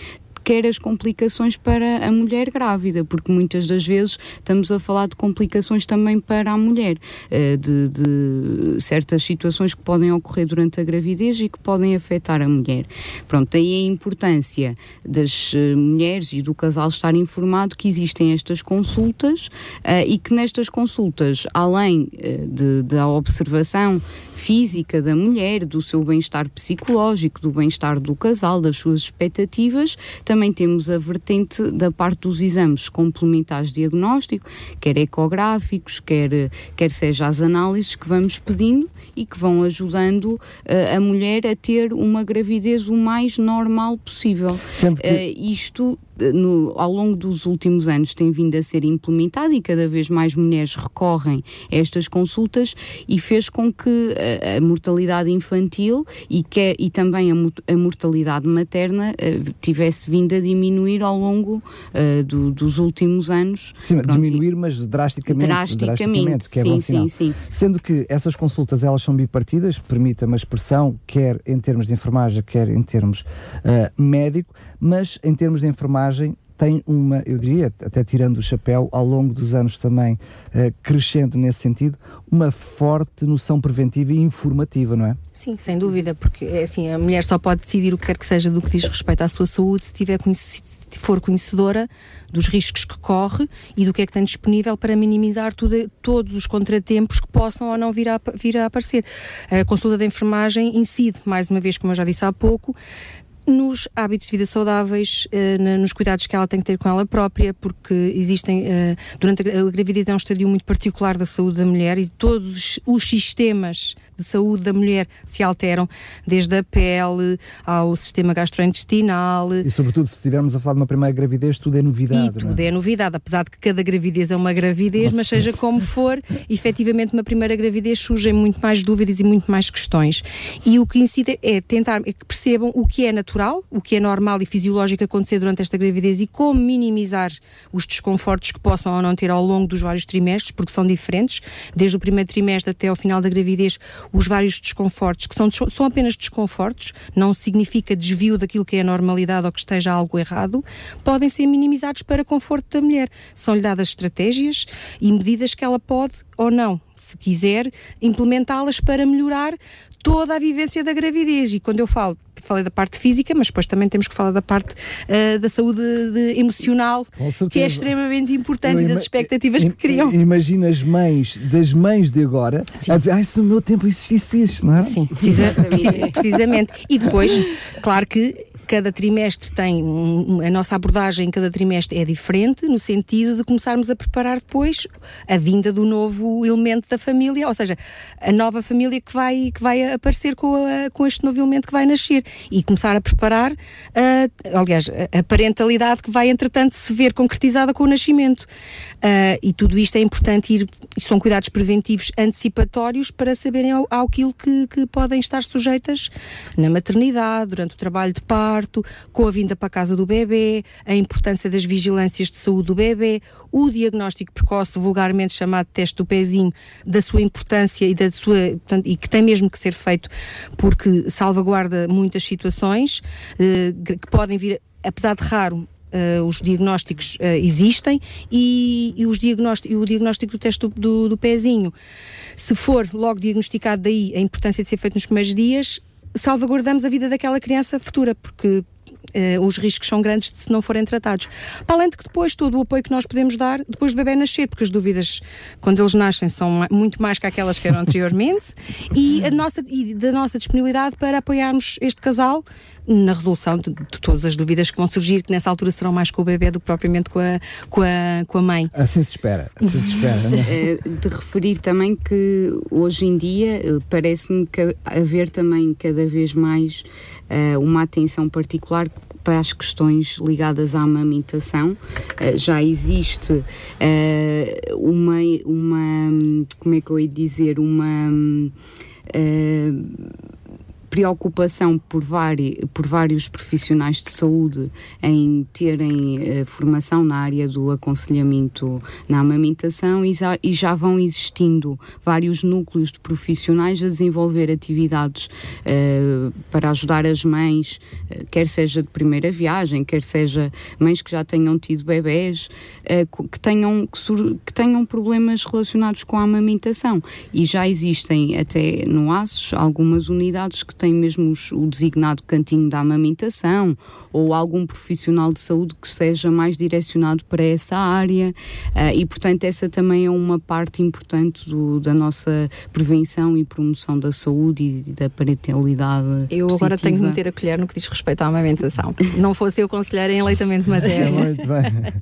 quer as complicações para a mulher grávida, porque muitas das vezes estamos a falar de complicações também para a mulher, eh, de, de certas situações que podem ocorrer durante a gravidez e que podem afetar a mulher. Pronto, aí a importância das eh, mulheres e do casal estar informado que existem estas consultas uh, e que nestas consultas, além da observação física da mulher, do seu bem-estar psicológico, do bem-estar do casal, das suas expectativas. Também temos a vertente da parte dos exames complementares de diagnóstico, quer ecográficos, quer, quer seja as análises que vamos pedindo e que vão ajudando uh, a mulher a ter uma gravidez o mais normal possível. Que... Uh, isto no, ao longo dos últimos anos tem vindo a ser implementado e cada vez mais mulheres recorrem a estas consultas e fez com que a, a mortalidade infantil e, que, e também a, a mortalidade materna uh, tivesse vindo a diminuir ao longo uh, do, dos últimos anos. Sim, Pronto, diminuir, mas drasticamente. Drasticamente, drasticamente que é sim, sim, sim. Sendo que essas consultas elas são bipartidas, permita-me a expressão, quer em termos de enfermagem, quer em termos uh, médico, mas em termos de enfermagem tem uma, eu diria, até tirando o chapéu, ao longo dos anos também uh, crescendo nesse sentido, uma forte noção preventiva e informativa, não é? Sim, sem dúvida, porque é assim, a mulher só pode decidir o que quer que seja do que diz respeito à sua saúde se tiver for conhecedora dos riscos que corre e do que é que tem disponível para minimizar tudo, todos os contratempos que possam ou não vir a, vir a aparecer. A consulta da enfermagem incide, mais uma vez, como eu já disse há pouco, nos hábitos de vida saudáveis, uh, nos cuidados que ela tem que ter com ela própria, porque existem, uh, durante a gravidez é um estadio muito particular da saúde da mulher e todos os sistemas de saúde da mulher se alteram, desde a pele ao sistema gastrointestinal. E sobretudo se estivermos a falar de uma primeira gravidez, tudo é novidade. E tudo é? é? novidade, apesar de que cada gravidez é uma gravidez, Nossa, mas seja como for, efetivamente uma primeira gravidez surgem muito mais dúvidas e muito mais questões. E o que incide é tentar é que percebam o que é natural, o que é normal e fisiológico acontecer durante esta gravidez e como minimizar os desconfortos que possam ou não ter ao longo dos vários trimestres, porque são diferentes, desde o primeiro trimestre até ao final da gravidez, os vários desconfortos, que são, são apenas desconfortos, não significa desvio daquilo que é a normalidade ou que esteja algo errado, podem ser minimizados para conforto da mulher. São-lhe dadas estratégias e medidas que ela pode ou não, se quiser, implementá-las para melhorar toda a vivência da gravidez. E quando eu falo, falei da parte física, mas depois também temos que falar da parte uh, da saúde de, emocional, que é extremamente importante e das expectativas que criam. Imagina as mães, das mães de agora, Sim. a dizer, ai, se no meu tempo existisse isto, não é? Sim, precisa, precisamente. E depois, claro que cada trimestre tem a nossa abordagem em cada trimestre é diferente no sentido de começarmos a preparar depois a vinda do novo elemento da família, ou seja, a nova família que vai que vai aparecer com, a, com este novo elemento que vai nascer e começar a preparar, a, aliás, a parentalidade que vai entretanto se ver concretizada com o nascimento. Uh, e tudo isto é importante ir, são cuidados preventivos antecipatórios para saberem ao, aquilo que, que podem estar sujeitas na maternidade, durante o trabalho de parto, com a vinda para a casa do bebê, a importância das vigilâncias de saúde do bebê, o diagnóstico precoce, vulgarmente chamado teste do pezinho, da sua importância e da sua portanto, e que tem mesmo que ser feito porque salvaguarda muitas situações uh, que podem vir, apesar de raro, Uh, os diagnósticos uh, existem e, e, os diagnóstico, e o diagnóstico do teste do, do, do, pezinho, se for logo diagnosticado daí a importância de ser feito nos primeiros dias, salvaguardamos a vida daquela criança futura, porque Uh, os riscos são grandes se não forem tratados. Para além de que depois todo o apoio que nós podemos dar depois do bebê nascer, porque as dúvidas quando eles nascem são muito mais que aquelas que eram anteriormente, e, a nossa, e da nossa disponibilidade para apoiarmos este casal na resolução de, de, todas as dúvidas que vão surgir, que nessa altura serão mais com o bebê do que propriamente com a, com a, com a mãe. Assim se espera. Assim se espera é? de referir também que hoje em dia eh, parece-me que haver também cada vez mais uh, uma atenção particular para as questões ligadas à amamentação. Uh, já existe uh, uma, uma, como é que eu ia dizer, uma preocupação por, vari, por vários profissionais de saúde em terem uh, formação na área do aconselhamento na amamentação e já, e já, vão existindo vários núcleos de profissionais a desenvolver atividades uh, para ajudar as mães, uh, quer seja de primeira viagem, quer seja mães que já tenham tido bebés, que, tenham, que, sur, que tenham problemas relacionados com a amamentação. E já existem até no ASOS algumas unidades que têm mesmo o designado cantinho da amamentação ou algum profissional de saúde que seja mais direcionado para essa área uh, e, portanto, essa também é uma parte importante do, da nossa prevenção e promoção da saúde e da parentalidade. Eu positiva. agora tenho que meter a colher no que diz respeito à amamentação. Não fosse eu conselheira em aleitamento materno. Muito bem.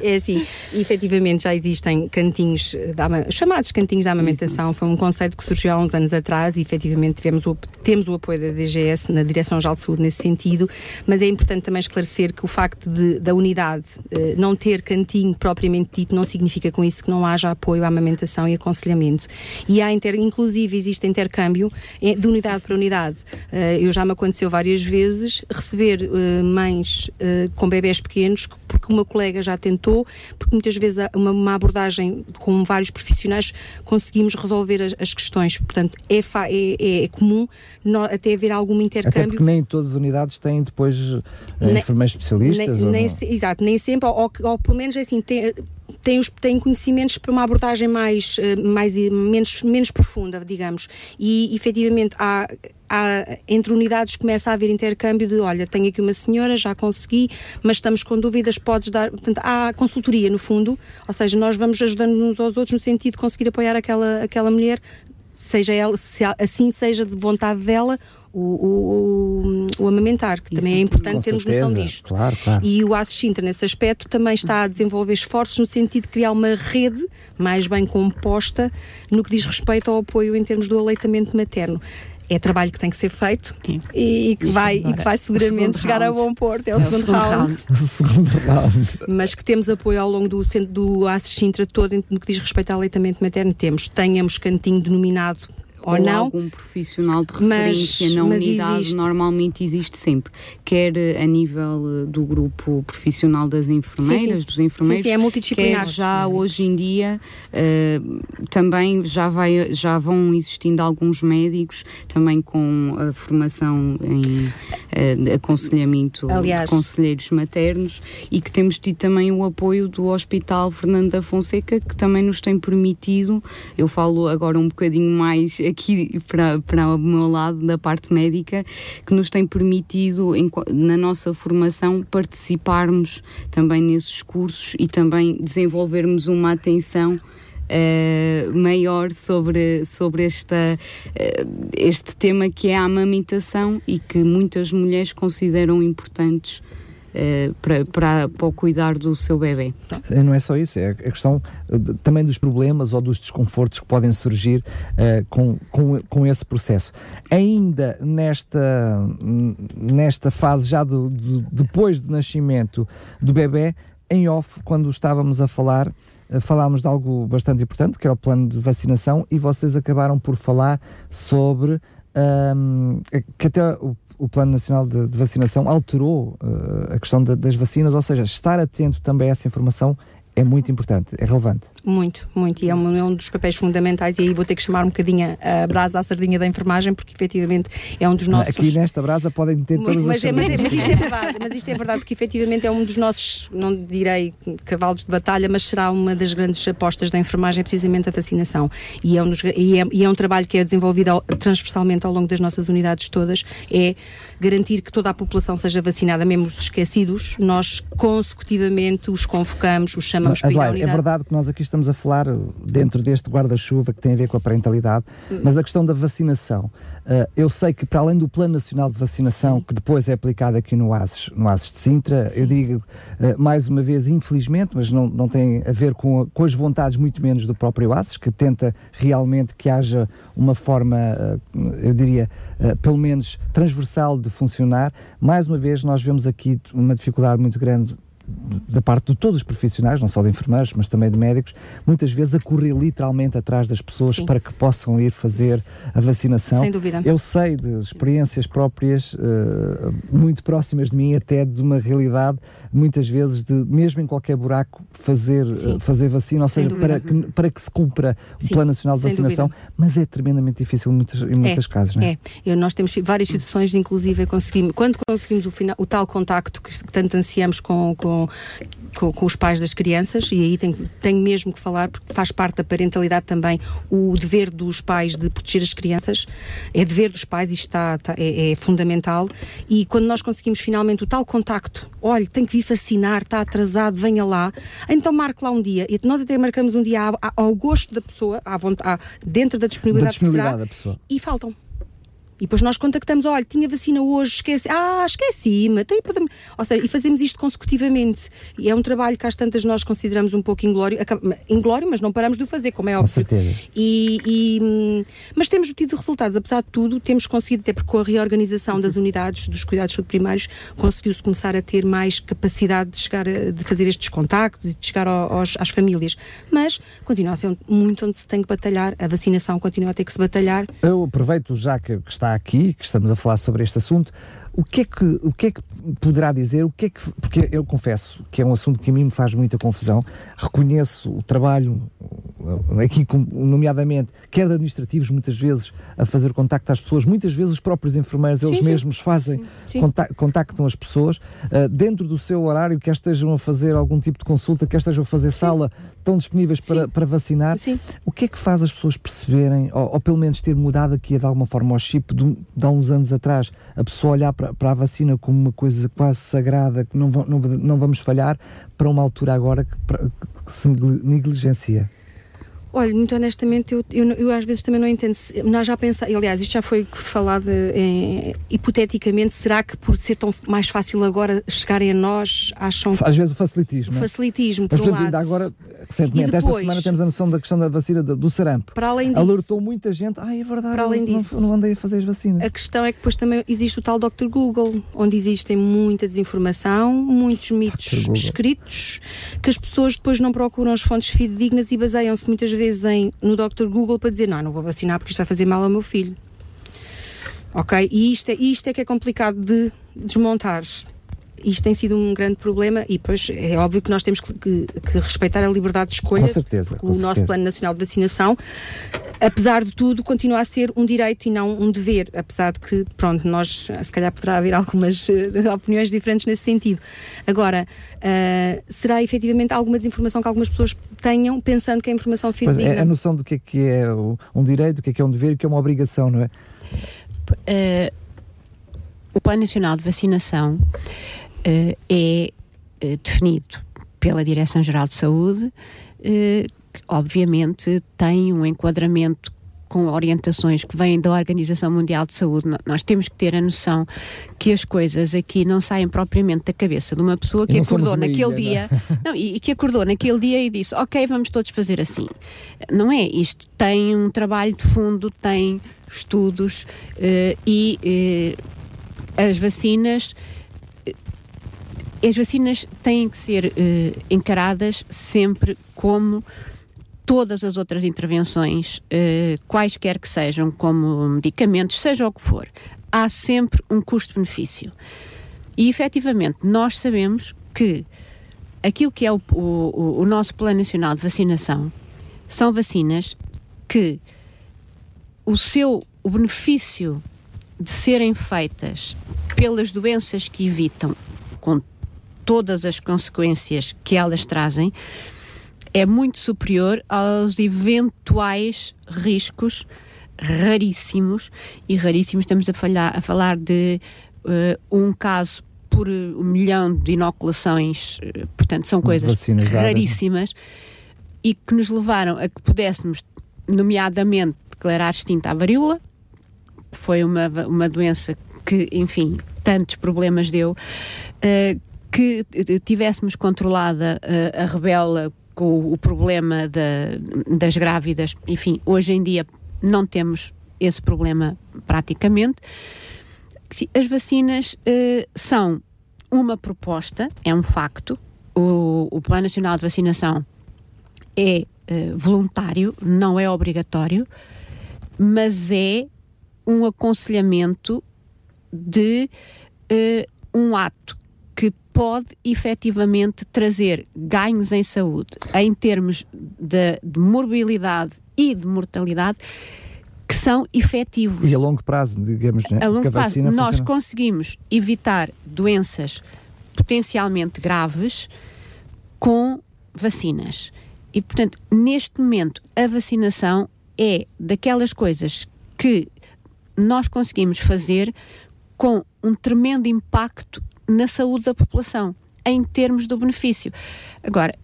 É assim, efetivamente já existem cantinhos, da, chamados cantinhos da amamentação, foi um conceito que surgiu há uns anos atrás e efetivamente tivemos o, temos o apoio da DGS na Direção-Geral de Saúde nesse sentido, mas é importante também esclarecer que o facto de, da unidade eh, não ter cantinho propriamente dito não significa com isso que não haja apoio à amamentação e aconselhamento. E há, inter, inclusive, existe intercâmbio eh, de unidade para unidade. Eh, eu já me aconteceu várias vezes receber mães com bebés pequenos porque uma colega já tentou, porque muitas vezes uma, uma abordagem com vários profissionais conseguimos resolver as, as questões. Portanto, é, é, é comum no, até haver algum intercâmbio. Até porque nem todas as unidades têm depois eh, enfermeiros especialistas. Nem, nem se, exato, nem sempre, ou, ou, pelo menos é assim, tem, tem, os, tem conhecimentos para uma abordagem mais, eh, mais menos, menos profunda, digamos. E efetivamente há, há, entre unidades começa a haver intercâmbio de olha, tenho aqui uma senhora, já consegui, mas estamos com dúvidas, podes dar. Portanto, há consultoria no fundo, ou seja, nós vamos ajudando uns aos outros no sentido de conseguir apoiar aquela, aquela mulher, seja ela, se assim seja de vontade dela o, o, o, amamentar, que Isso também é importante termos certeza. noção disto. Claro, claro. E o ASES Sintra, nesse aspecto, também está a desenvolver esforços no sentido de criar uma rede mais bem composta no que diz respeito ao apoio em termos do aleitamento materno é trabalho que tem que ser feito e, e, que, vai, e que vai seguramente chegar round. a bom porto. É o, é segundo, segundo round. round. o segundo round. Mas que temos apoio ao longo do centro do ASES Sintra todo no que diz respeito ao aleitamento materno. Temos, tenhamos cantinho denominado ou, ou não. algum profissional de referência mas, na unidade existe. normalmente existe sempre, quer a nível eh, do grupo profissional das enfermeiras, sim, sim. dos enfermeiros, sim, é multidisciplinar. quer já hoje em dia uh, também já, vai, já vão existindo alguns médicos também com a formação em uh, aconselhamento Aliás, de conselheiros maternos e que temos tido também o apoio do Hospital Fernando da Fonseca que também nos tem permitido, eu falo agora um bocadinho mais aqui para, para o meu lado da parte médica, que nos tem permitido, na nossa formação, participarmos também nesses cursos e também desenvolvermos uma atenção Uh, maior sobre, sobre esta, uh, este tema que é a amamentação e que muitas mulheres consideram importantes eh, para, para, para cuidar do seu bebê. Não é só isso, é a questão eh, também dos problemas ou dos desconfortos que podem surgir uh, com, com, com esse processo. Ainda nesta, nesta fase, já do, do, depois do nascimento do bebê, em off, quando estávamos a falar, falámos de algo bastante importante, que era o plano de vacinação, e vocês acabaram por falar sobre um, que até o o Plano Nacional de, de Vacinação alterou uh, a questão de, das vacinas, ou seja, estar atento também a essa informação é muito importante, é relevante. Muito, muito, e é um, é um, dos papéis fundamentais, e aí vou ter que chamar um bocadinho a brasa à sardinha da enfermagem, porque efetivamente é um dos nossos. Aqui nesta brasa podem ter todas mas, as é, mas, é, mas, isto é verdade, mas isto é verdade, porque efetivamente é um dos nossos, não direi cavalos de batalha, mas será uma das grandes apostas da enfermagem, é precisamente a vacinação. E é um, dos, e é, e é um trabalho que é desenvolvido ao, transversalmente ao longo das nossas unidades todas, é garantir que toda a população seja vacinada, mesmo os esquecidos, nós consecutivamente os convocamos, os chamamos para Adelaide, É verdade que nós aqui estamos a falar dentro deste guarda-chuva que tem a ver com a parentalidade, mas a questão da vacinação, uh, eu sei que para além do Plano Nacional de Vacinação, Sim. que depois é aplicado aqui no ASES, no ASES de Sintra, Sim. eu digo uh, mais uma vez, infelizmente, mas não, não tem a ver com, a, com as vontades muito menos do próprio ASES, que tenta realmente que haja uma forma, uh, eu diria, pelo menos transversal de funcionar. Mais uma vez, nós vemos aqui uma dificuldade muito grande da parte de todos os profissionais, não só de enfermeiros, mas também de médicos, muitas vezes a correr literalmente atrás das pessoas Sim. para que possam ir fazer a vacinação. Sem dúvida. Eu sei de experiências próprias uh, muito próximas de mim, até de uma realidade, muitas vezes, de mesmo em qualquer buraco, fazer, uh, fazer vacina, ou seja, para que, para que se cumpra o Plano Nacional de Vacinação, dúvida. mas é tremendamente difícil em muitos, em muitos é, casos. Não é? é. Eu, nós temos várias situações, inclusive, conseguimos, quando conseguimos o, final, o tal contacto que, que tanto ansiamos com, com com, com, os pais das crianças, e aí tenho, tenho mesmo que falar, porque faz parte da parentalidade também o dever dos pais de proteger as crianças, é dever dos pais e está, está é, é, fundamental. E quando nós conseguimos finalmente o tal contacto, olha, tem que vir vacinar, está atrasado, venha lá, então marque lá um dia. E nós até marcamos um dia ao, ao gosto da pessoa, à vontade, dentro da disponibilidade, da disponibilidade da pessoa. e faltam. E depois nós contactamos, olha, tinha vacina hoje, esqueci, ah, esqueci-me. Então, ou seja, e fazemos isto consecutivamente. E é um trabalho que às tantas nós consideramos um pouco inglório, inglório, mas não paramos de o fazer, como é óbvio. Com certeza. E, e, mas temos tido resultados, apesar de tudo, temos conseguido, até porque com a reorganização das unidades dos cuidados primários, conseguiu-se começar a ter mais capacidade de chegar a, de fazer estes contactos e de chegar aos, às famílias. Mas continua a ser muito onde se tem que batalhar, a vacinação continua a ter que se batalhar. Eu aproveito já que, que está está aqui, que estamos a falar sobre este assunto, o que é que, o que, é que poderá dizer, o que é que, porque eu confesso que é um assunto que a mim me faz muita confusão, reconheço o trabalho, aqui nomeadamente, quer de administrativos muitas vezes a fazer contacto às pessoas, muitas vezes os próprios enfermeiros, eles sim, mesmos fazem, sim, contactam as pessoas, uh, dentro do seu horário, quer estejam a fazer algum tipo de consulta, quer estejam a fazer sala, estão disponíveis para, para vacinar. O que é que faz as pessoas perceberem, ou, ou pelo menos ter mudado aqui de alguma forma o chip de, de há uns anos atrás, a pessoa olhar para, para a vacina como uma coisa quase sagrada, que não, não, não vamos falhar, para uma altura agora que, que se negligencia? Olha, muito honestamente, eu, eu, eu, às vezes também não entendo. Nós já pensamos, aliás, isto já foi falado em, hipoteticamente, será que por ser tão mais fácil agora chegarem a nós, acham. Às vezes o facilitismo. O facilitismo, Mas, por um lado. ainda agora, recentemente, depois, esta semana temos a noção da questão da vacina do, do sarampo. Para além disso. Alertou muita gente. Ah, é verdade, para além não, disso, não andei a fazer as vacinas. A questão é que depois também existe o tal Dr. Google, onde existem muita desinformação, muitos mitos escritos, que as pessoas depois não procuram as fontes fidedignas e baseiam-se muitas vezes em, no Dr. Google para dizer: não, não vou vacinar porque isto vai fazer mal ao meu filho. Ok? E isto é, isto é que é complicado de desmontar isto tem sido um grande problema e depois é óbvio que nós temos que, que, que respeitar a liberdade de escolha. Com certeza. Com o certeza. nosso Plano Nacional de Vacinação, apesar de tudo, continua a ser um direito e não um dever, apesar de que, pronto, nós, se calhar poderá haver algumas uh, opiniões diferentes nesse sentido. Agora, uh, será efetivamente alguma desinformação que algumas pessoas tenham, pensando que a informação fidedigna... É a noção do que é que é um direito, do que é que é um dever e o que é uma obrigação, não é? Uh, o Plano Nacional de Vacinação uh, é uh, definido pela Direção-Geral de Saúde, que obviamente tem um enquadramento com orientações que vêm da Organização Mundial de Saúde. Nós temos que ter a noção que as coisas aqui não saem propriamente da cabeça de uma pessoa que acordou naquele ilha, dia não? não, e, e, que acordou naquele dia e disse, ok, vamos todos fazer assim. Não é? Isto tem um trabalho de fundo, tem estudos uh, e uh, as vacinas as vacinas têm que ser uh, encaradas sempre como todas as outras intervenções, uh, quaisquer que sejam, como medicamentos, seja o que for. Há sempre um custo-benefício. E efetivamente, nós sabemos que aquilo que é o, o, o nosso Plano Nacional de Vacinação são vacinas que o seu o benefício de serem feitas pelas doenças que evitam, com todas as consequências que elas trazem, é muito superior aos eventuais riscos raríssimos, e raríssimos estamos a, falhar, a falar de uh, um caso por um milhão de inoculações, uh, portanto são coisas raríssimas, e que nos levaram a que pudéssemos, nomeadamente, declarar extinta a varíola, que foi uma, uma doença que, enfim, tantos problemas deu, uh, que tivéssemos controlada uh, a rebela com o problema da, das grávidas, enfim, hoje em dia não temos esse problema praticamente. As vacinas uh, são uma proposta, é um facto. O, o Plano Nacional de Vacinação é uh, voluntário, não é obrigatório, mas é um aconselhamento de um ato pode efetivamente trazer ganhos em saúde, em termos de, de morbilidade e de mortalidade, que são efetivos. E a longo prazo, digamos, né? A longo prazo, a nós funciona. conseguimos evitar doenças potencialmente graves com vacinas. E, portanto, neste momento, a vacinação é daquelas coisas que nós conseguimos fazer com um tremendo impacto na saúde da população, em termos do benefício. Agora,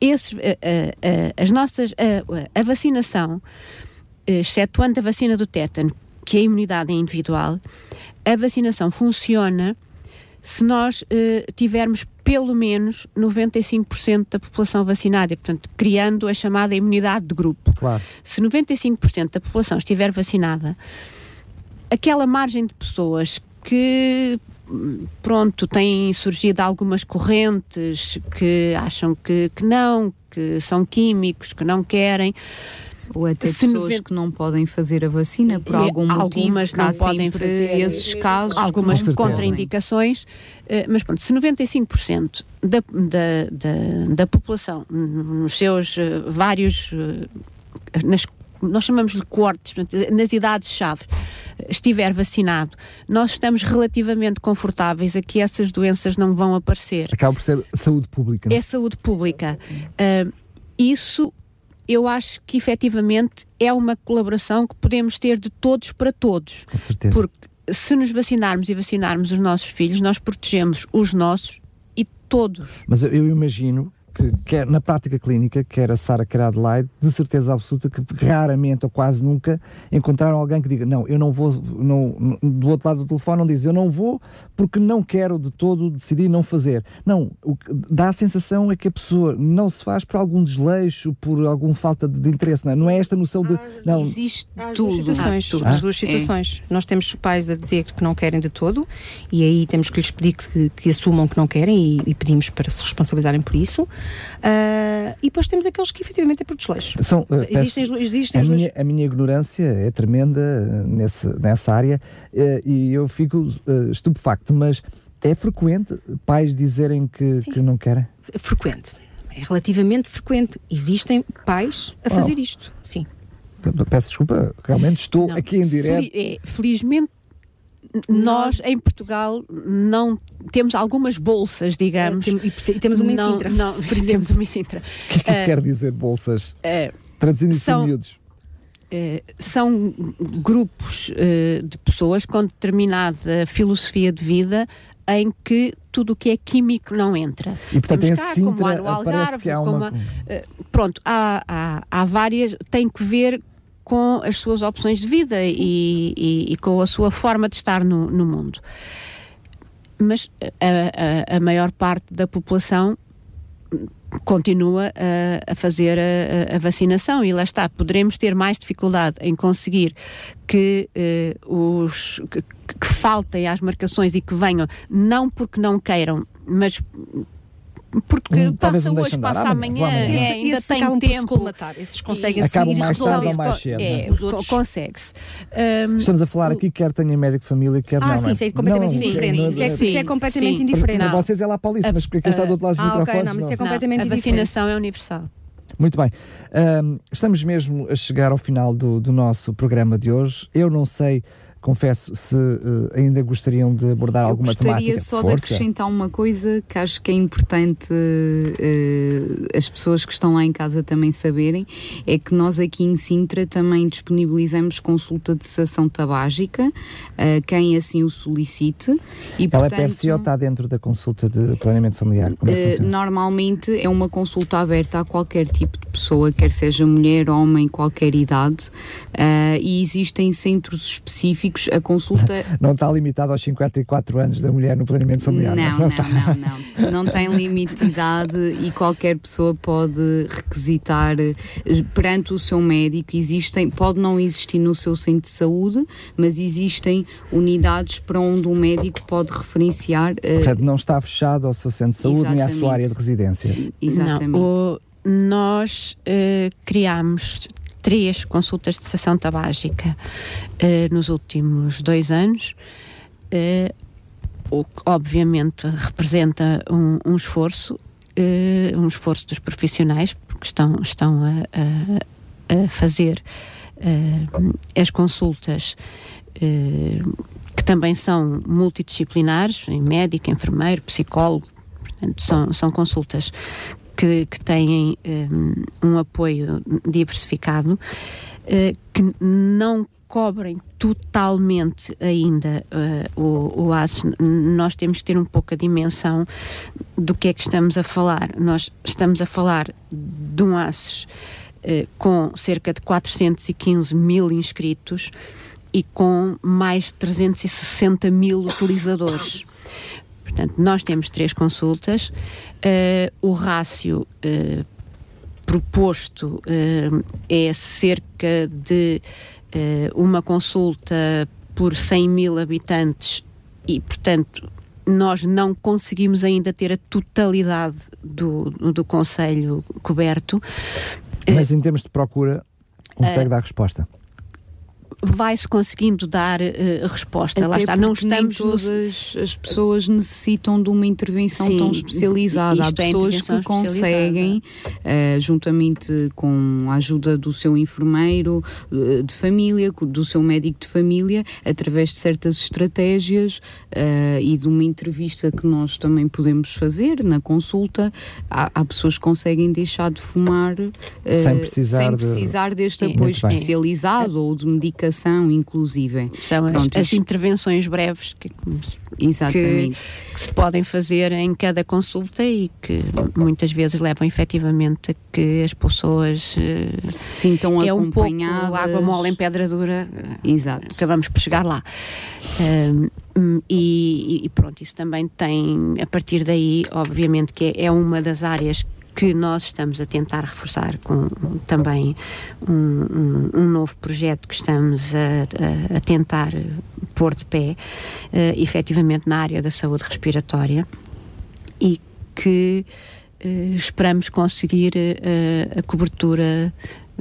esses, uh, uh, uh, as nossas, a vacinação, excetuando a vacina do tétano, que a imunidade é individual, a vacinação funciona se nós tivermos pelo menos 95% da população vacinada, e, portanto, criando a chamada imunidade de grupo. Claro. Se 95% da população estiver vacinada, aquela margem de pessoas que pronto, têm surgido algumas correntes que acham que, que não, que são químicos, que não querem. Ou até se pessoas que não podem fazer a vacina por algum motivo. Algumas não podem fazer esses casos. Algumas contraindicações. Eh, mas pronto, se 95% da, da, da, da população, nos seus eh, vários. Eh, nas nós chamamos de cortes, nas idades-chave, estiver vacinado, nós estamos relativamente confortáveis a que essas doenças não vão aparecer. Acaba por ser saúde pública. Não? É saúde pública. Uh, isso eu acho que efetivamente é uma colaboração que podemos ter de todos para todos. Com certeza. Porque se nos vacinarmos e vacinarmos os nossos filhos, nós protegemos os nossos e todos. Mas eu imagino que quer, na prática clínica, quer a Sara, quer a Adelaide, de certeza absoluta que raramente ou quase nunca encontraram alguém que diga, não, eu não vou, não, do outro lado do telefone não diz, eu não vou porque não quero de todo decidir não fazer. Não, o que dá a sensação é que a pessoa não se faz por algum desleixo, por alguma falta de, de interesse, não é? Não é esta noção de... não, existe tudo. Duas situações, ah, As duas situações. É. Nós temos pais a dizer que não querem de todo e aí temos que lhes pedir que, que assumam que não querem e, e pedimos para se responsabilizarem por isso. Uh, e depois temos aqueles que efetivamente é por desleixo. São, uh, existem, peço, existem a, minha, a minha ignorância é tremenda eh, nesse, nessa área uh, e eu fico estupefacto, mas é frequente pais dizerem que, que não querem? Frequente. É relativamente frequente. Existem pais a fazer oh. isto, sim. Peço desculpa, realmente estou não. aqui em direto. É, felizmente nós em Portugal não temos algumas bolsas, digamos. É, e temos uma não, em. Não, por exemplo. temos uma em Sintra. O que é que isso uh, quer dizer, bolsas? Uh, Traduzindo isso em miúdos. Uh, são grupos uh, de pessoas com determinada filosofia de vida em que tudo o que é químico não entra. E portanto Temos cá, Sintra, como há no Algarve, há uma... uh, pronto, há, há, há várias, tem que ver com as suas opções de vida e, e, e, com a sua forma de estar no, no mundo. Mas a, a, a, maior parte da população continua a, a fazer a, vacinação e lá está, poderemos ter mais dificuldade em conseguir que uh, os que, que faltem às marcações e que venham, não porque não queiram, mas porque hum, passa hoje, passa amanhã, amanhã. É, ainda Esse tem tempo. Esses conseguem acabam mais tarde ou mais cedo. É, é? consegue-se. Um, Estamos a falar aqui, quer tenha médico de família, quer ah, não. Ah, sim, isso é completamente não, indiferente. Não, isso, é, sim, isso é completamente sim, indiferente. Para vocês é lá para ali, mas porque quem está do outro lado dos ah, microfones. Okay, não, mas isso é completamente A vacinação é universal. Muito bem. Um, estamos mesmo a chegar ao final do, do nosso programa de hoje. Eu não sei confesso, se uh, ainda gostariam de abordar Eu alguma temática. Eu gostaria só Força. de acrescentar uma coisa que acho que é importante uh, as pessoas que estão lá em casa também saberem, é que nós aqui em Sintra também disponibilizamos consulta de sessão tabágica, uh, quem assim o solicite. E, Ela portanto, é PSI ou está dentro da consulta de planeamento familiar? É normalmente é uma consulta aberta a qualquer tipo de pessoa, quer seja mulher, homem, qualquer idade, e existem centros específicos a consulta. Não está limitado aos 54 anos da mulher no planeamento familiar. Não, não, não, não, não. Não tem limite de idade e qualquer pessoa pode requisitar eh, perante o seu médico. Existem, pode não existir no seu centro de saúde, mas existem unidades para onde o médico pode referenciar. Eh, Portanto, não está fechado ao seu centro de saúde Exatamente. nem à sua área de residência. Exatamente. Não, o, nós uh, criamos três consultas de sessão tabágica uh, nos últimos dois anos. Uh, o que obviamente representa um, um esforço, uh, um esforço dos profissionais, porque estão, estão a, a, a fazer as consultas que também são multidisciplinares, médico, enfermeiro, psicólogo, portanto, são, são consultas que, que têm um, um apoio diversificado, uh, que não cobrem totalmente ainda uh, o, o ASES, nós temos que ter um pouco a dimensão do que é que estamos a falar. Nós estamos a falar de um ASES uh, com cerca de 415 mil inscritos e com mais de 360 mil utilizadores. Portanto, nós temos três consultas, uh, o rácio uh, proposto uh, é cerca de uma consulta por 100 mil habitantes e, portanto, nós não conseguimos ainda ter a totalidade do, do Conselho coberto. Mas em termos de procura, consegue dar resposta? Vai-se conseguindo dar uh, resposta. Até Lá está, não estamos. todas as pessoas necessitam de uma intervenção Sim, tão especializada. Há é pessoas é que conseguem, uh, juntamente com a ajuda do seu enfermeiro uh, de família, do seu médico de família, através de certas estratégias e de uma entrevista que nós também podemos fazer na consulta, há, há pessoas que conseguem deixar de fumar sem precisar, sem precisar de... deste apoio especializado ou de medicação recuperação, inclusive. São as, as, intervenções breves que, Exatamente. Que, que, se podem fazer em cada consulta e que muitas vezes levam efetivamente a que as pessoas se sintam é acompanhadas. Um pouco água mole em pedra dura. Exato. Acabamos por chegar lá. Uh, e, e, pronto, isso também tem, a partir daí, obviamente, que é, é uma das áreas que nós estamos a tentar reforçar com também um, um, um novo projeto que estamos a, a, a tentar pôr de pé, uh, efetivamente na área da saúde respiratória e que uh, esperamos conseguir uh, a cobertura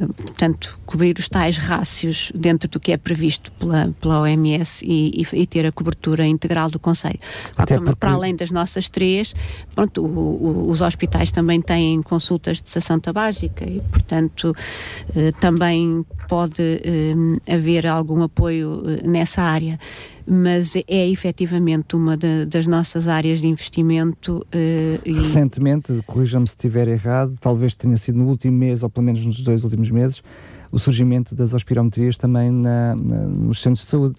portanto, cobrir os tais rácios dentro do que é previsto pela, pela OMS e, e, e ter a cobertura integral do Conselho. Até porque... Para além das nossas três, pronto, o, o, os hospitais também têm consultas de cessação tabágica e, portanto, eh, também pode eh, haver algum apoio eh, nessa área mas é efetivamente uma de, das nossas áreas de investimento. Uh, Recentemente, corrija-me se estiver errado, talvez tenha sido no último mês, ou pelo menos nos dois últimos meses, o surgimento das aspirometrias também na, na, nos centros de saúde.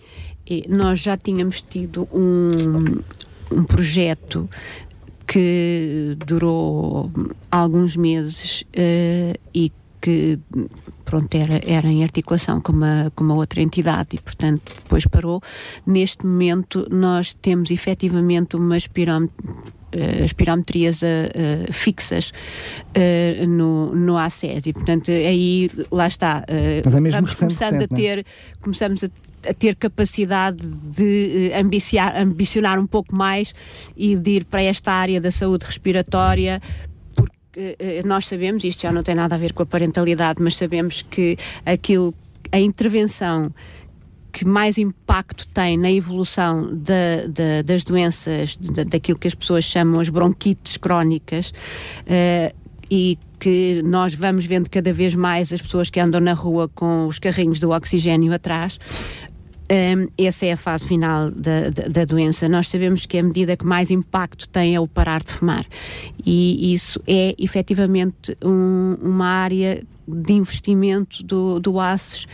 E nós já tínhamos tido um, um projeto que durou alguns meses uh, e que pronto, era, era em articulação com uma, com uma outra entidade e, portanto, depois parou. Neste momento, nós temos efetivamente uma Uh, as pirometrias uh, uh, fixas no, no ACES e portanto aí lá está Mas é mesmo vamos começando a é? ter começamos a, a, ter capacidade de ambiciar, ambicionar um pouco mais e de ir para esta área da saúde respiratória eh, nós sabemos, isto já não tem nada a ver com a parentalidade, mas sabemos que aquilo, a intervenção que mais impacto tem na evolução da, da, das doenças, da, daquilo que as pessoas chamam as bronquites crónicas, uh, e que nós vamos vendo cada vez mais as pessoas que andam na rua com os carrinhos do oxigênio atrás, um, essa é a fase final da, da, da, doença. Nós sabemos que a medida que mais impacto tem é o parar de fumar. E isso é efetivamente um, uma área de investimento do, do ACES,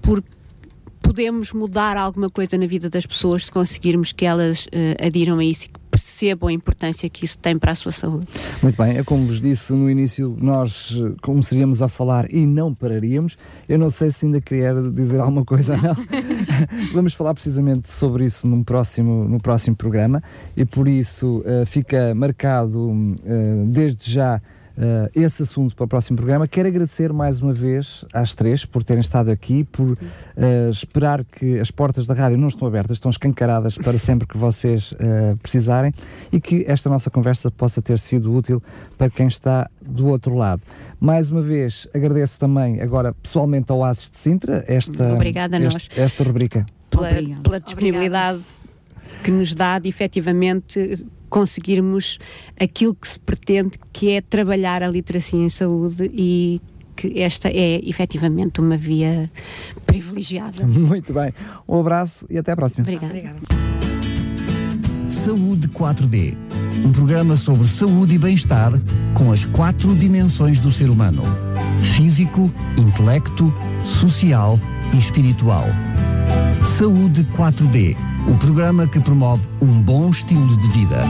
porque podemos mudar alguma coisa na vida das pessoas se conseguirmos que elas uh, adiram a isso e que percebam a importância que isso tem para a sua saúde. Muito bem, é como vos disse no início, nós eh, começaríamos a falar e não pararíamos. Eu não sei se ainda queria dizer alguma coisa ou não. Vamos falar precisamente sobre isso no próximo, no próximo programa e por isso uh, fica marcado uh, desde já uh, esse assunto para o próximo programa. Quero agradecer mais uma vez às três por terem estado aqui, por uh, esperar que as portas da rádio não estão abertas, estão escancaradas para sempre que vocês uh, precisarem e que esta nossa conversa possa ter sido útil para quem está do outro lado. Mais uma vez agradeço também agora pessoalmente ao Ases de Sintra esta, Obrigada este, esta rubrica. Pela, pela disponibilidade Obrigada. que nos dá de efetivamente conseguirmos aquilo que se pretende, que é trabalhar a literacia em saúde e que esta é efetivamente uma via privilegiada. Muito bem. Um abraço e até à próxima. Obrigada. Obrigada. Saúde 4D. Um programa sobre saúde e bem-estar com as quatro dimensões do ser humano: físico, intelecto, social e espiritual. Saúde 4D o programa que promove um bom estilo de vida.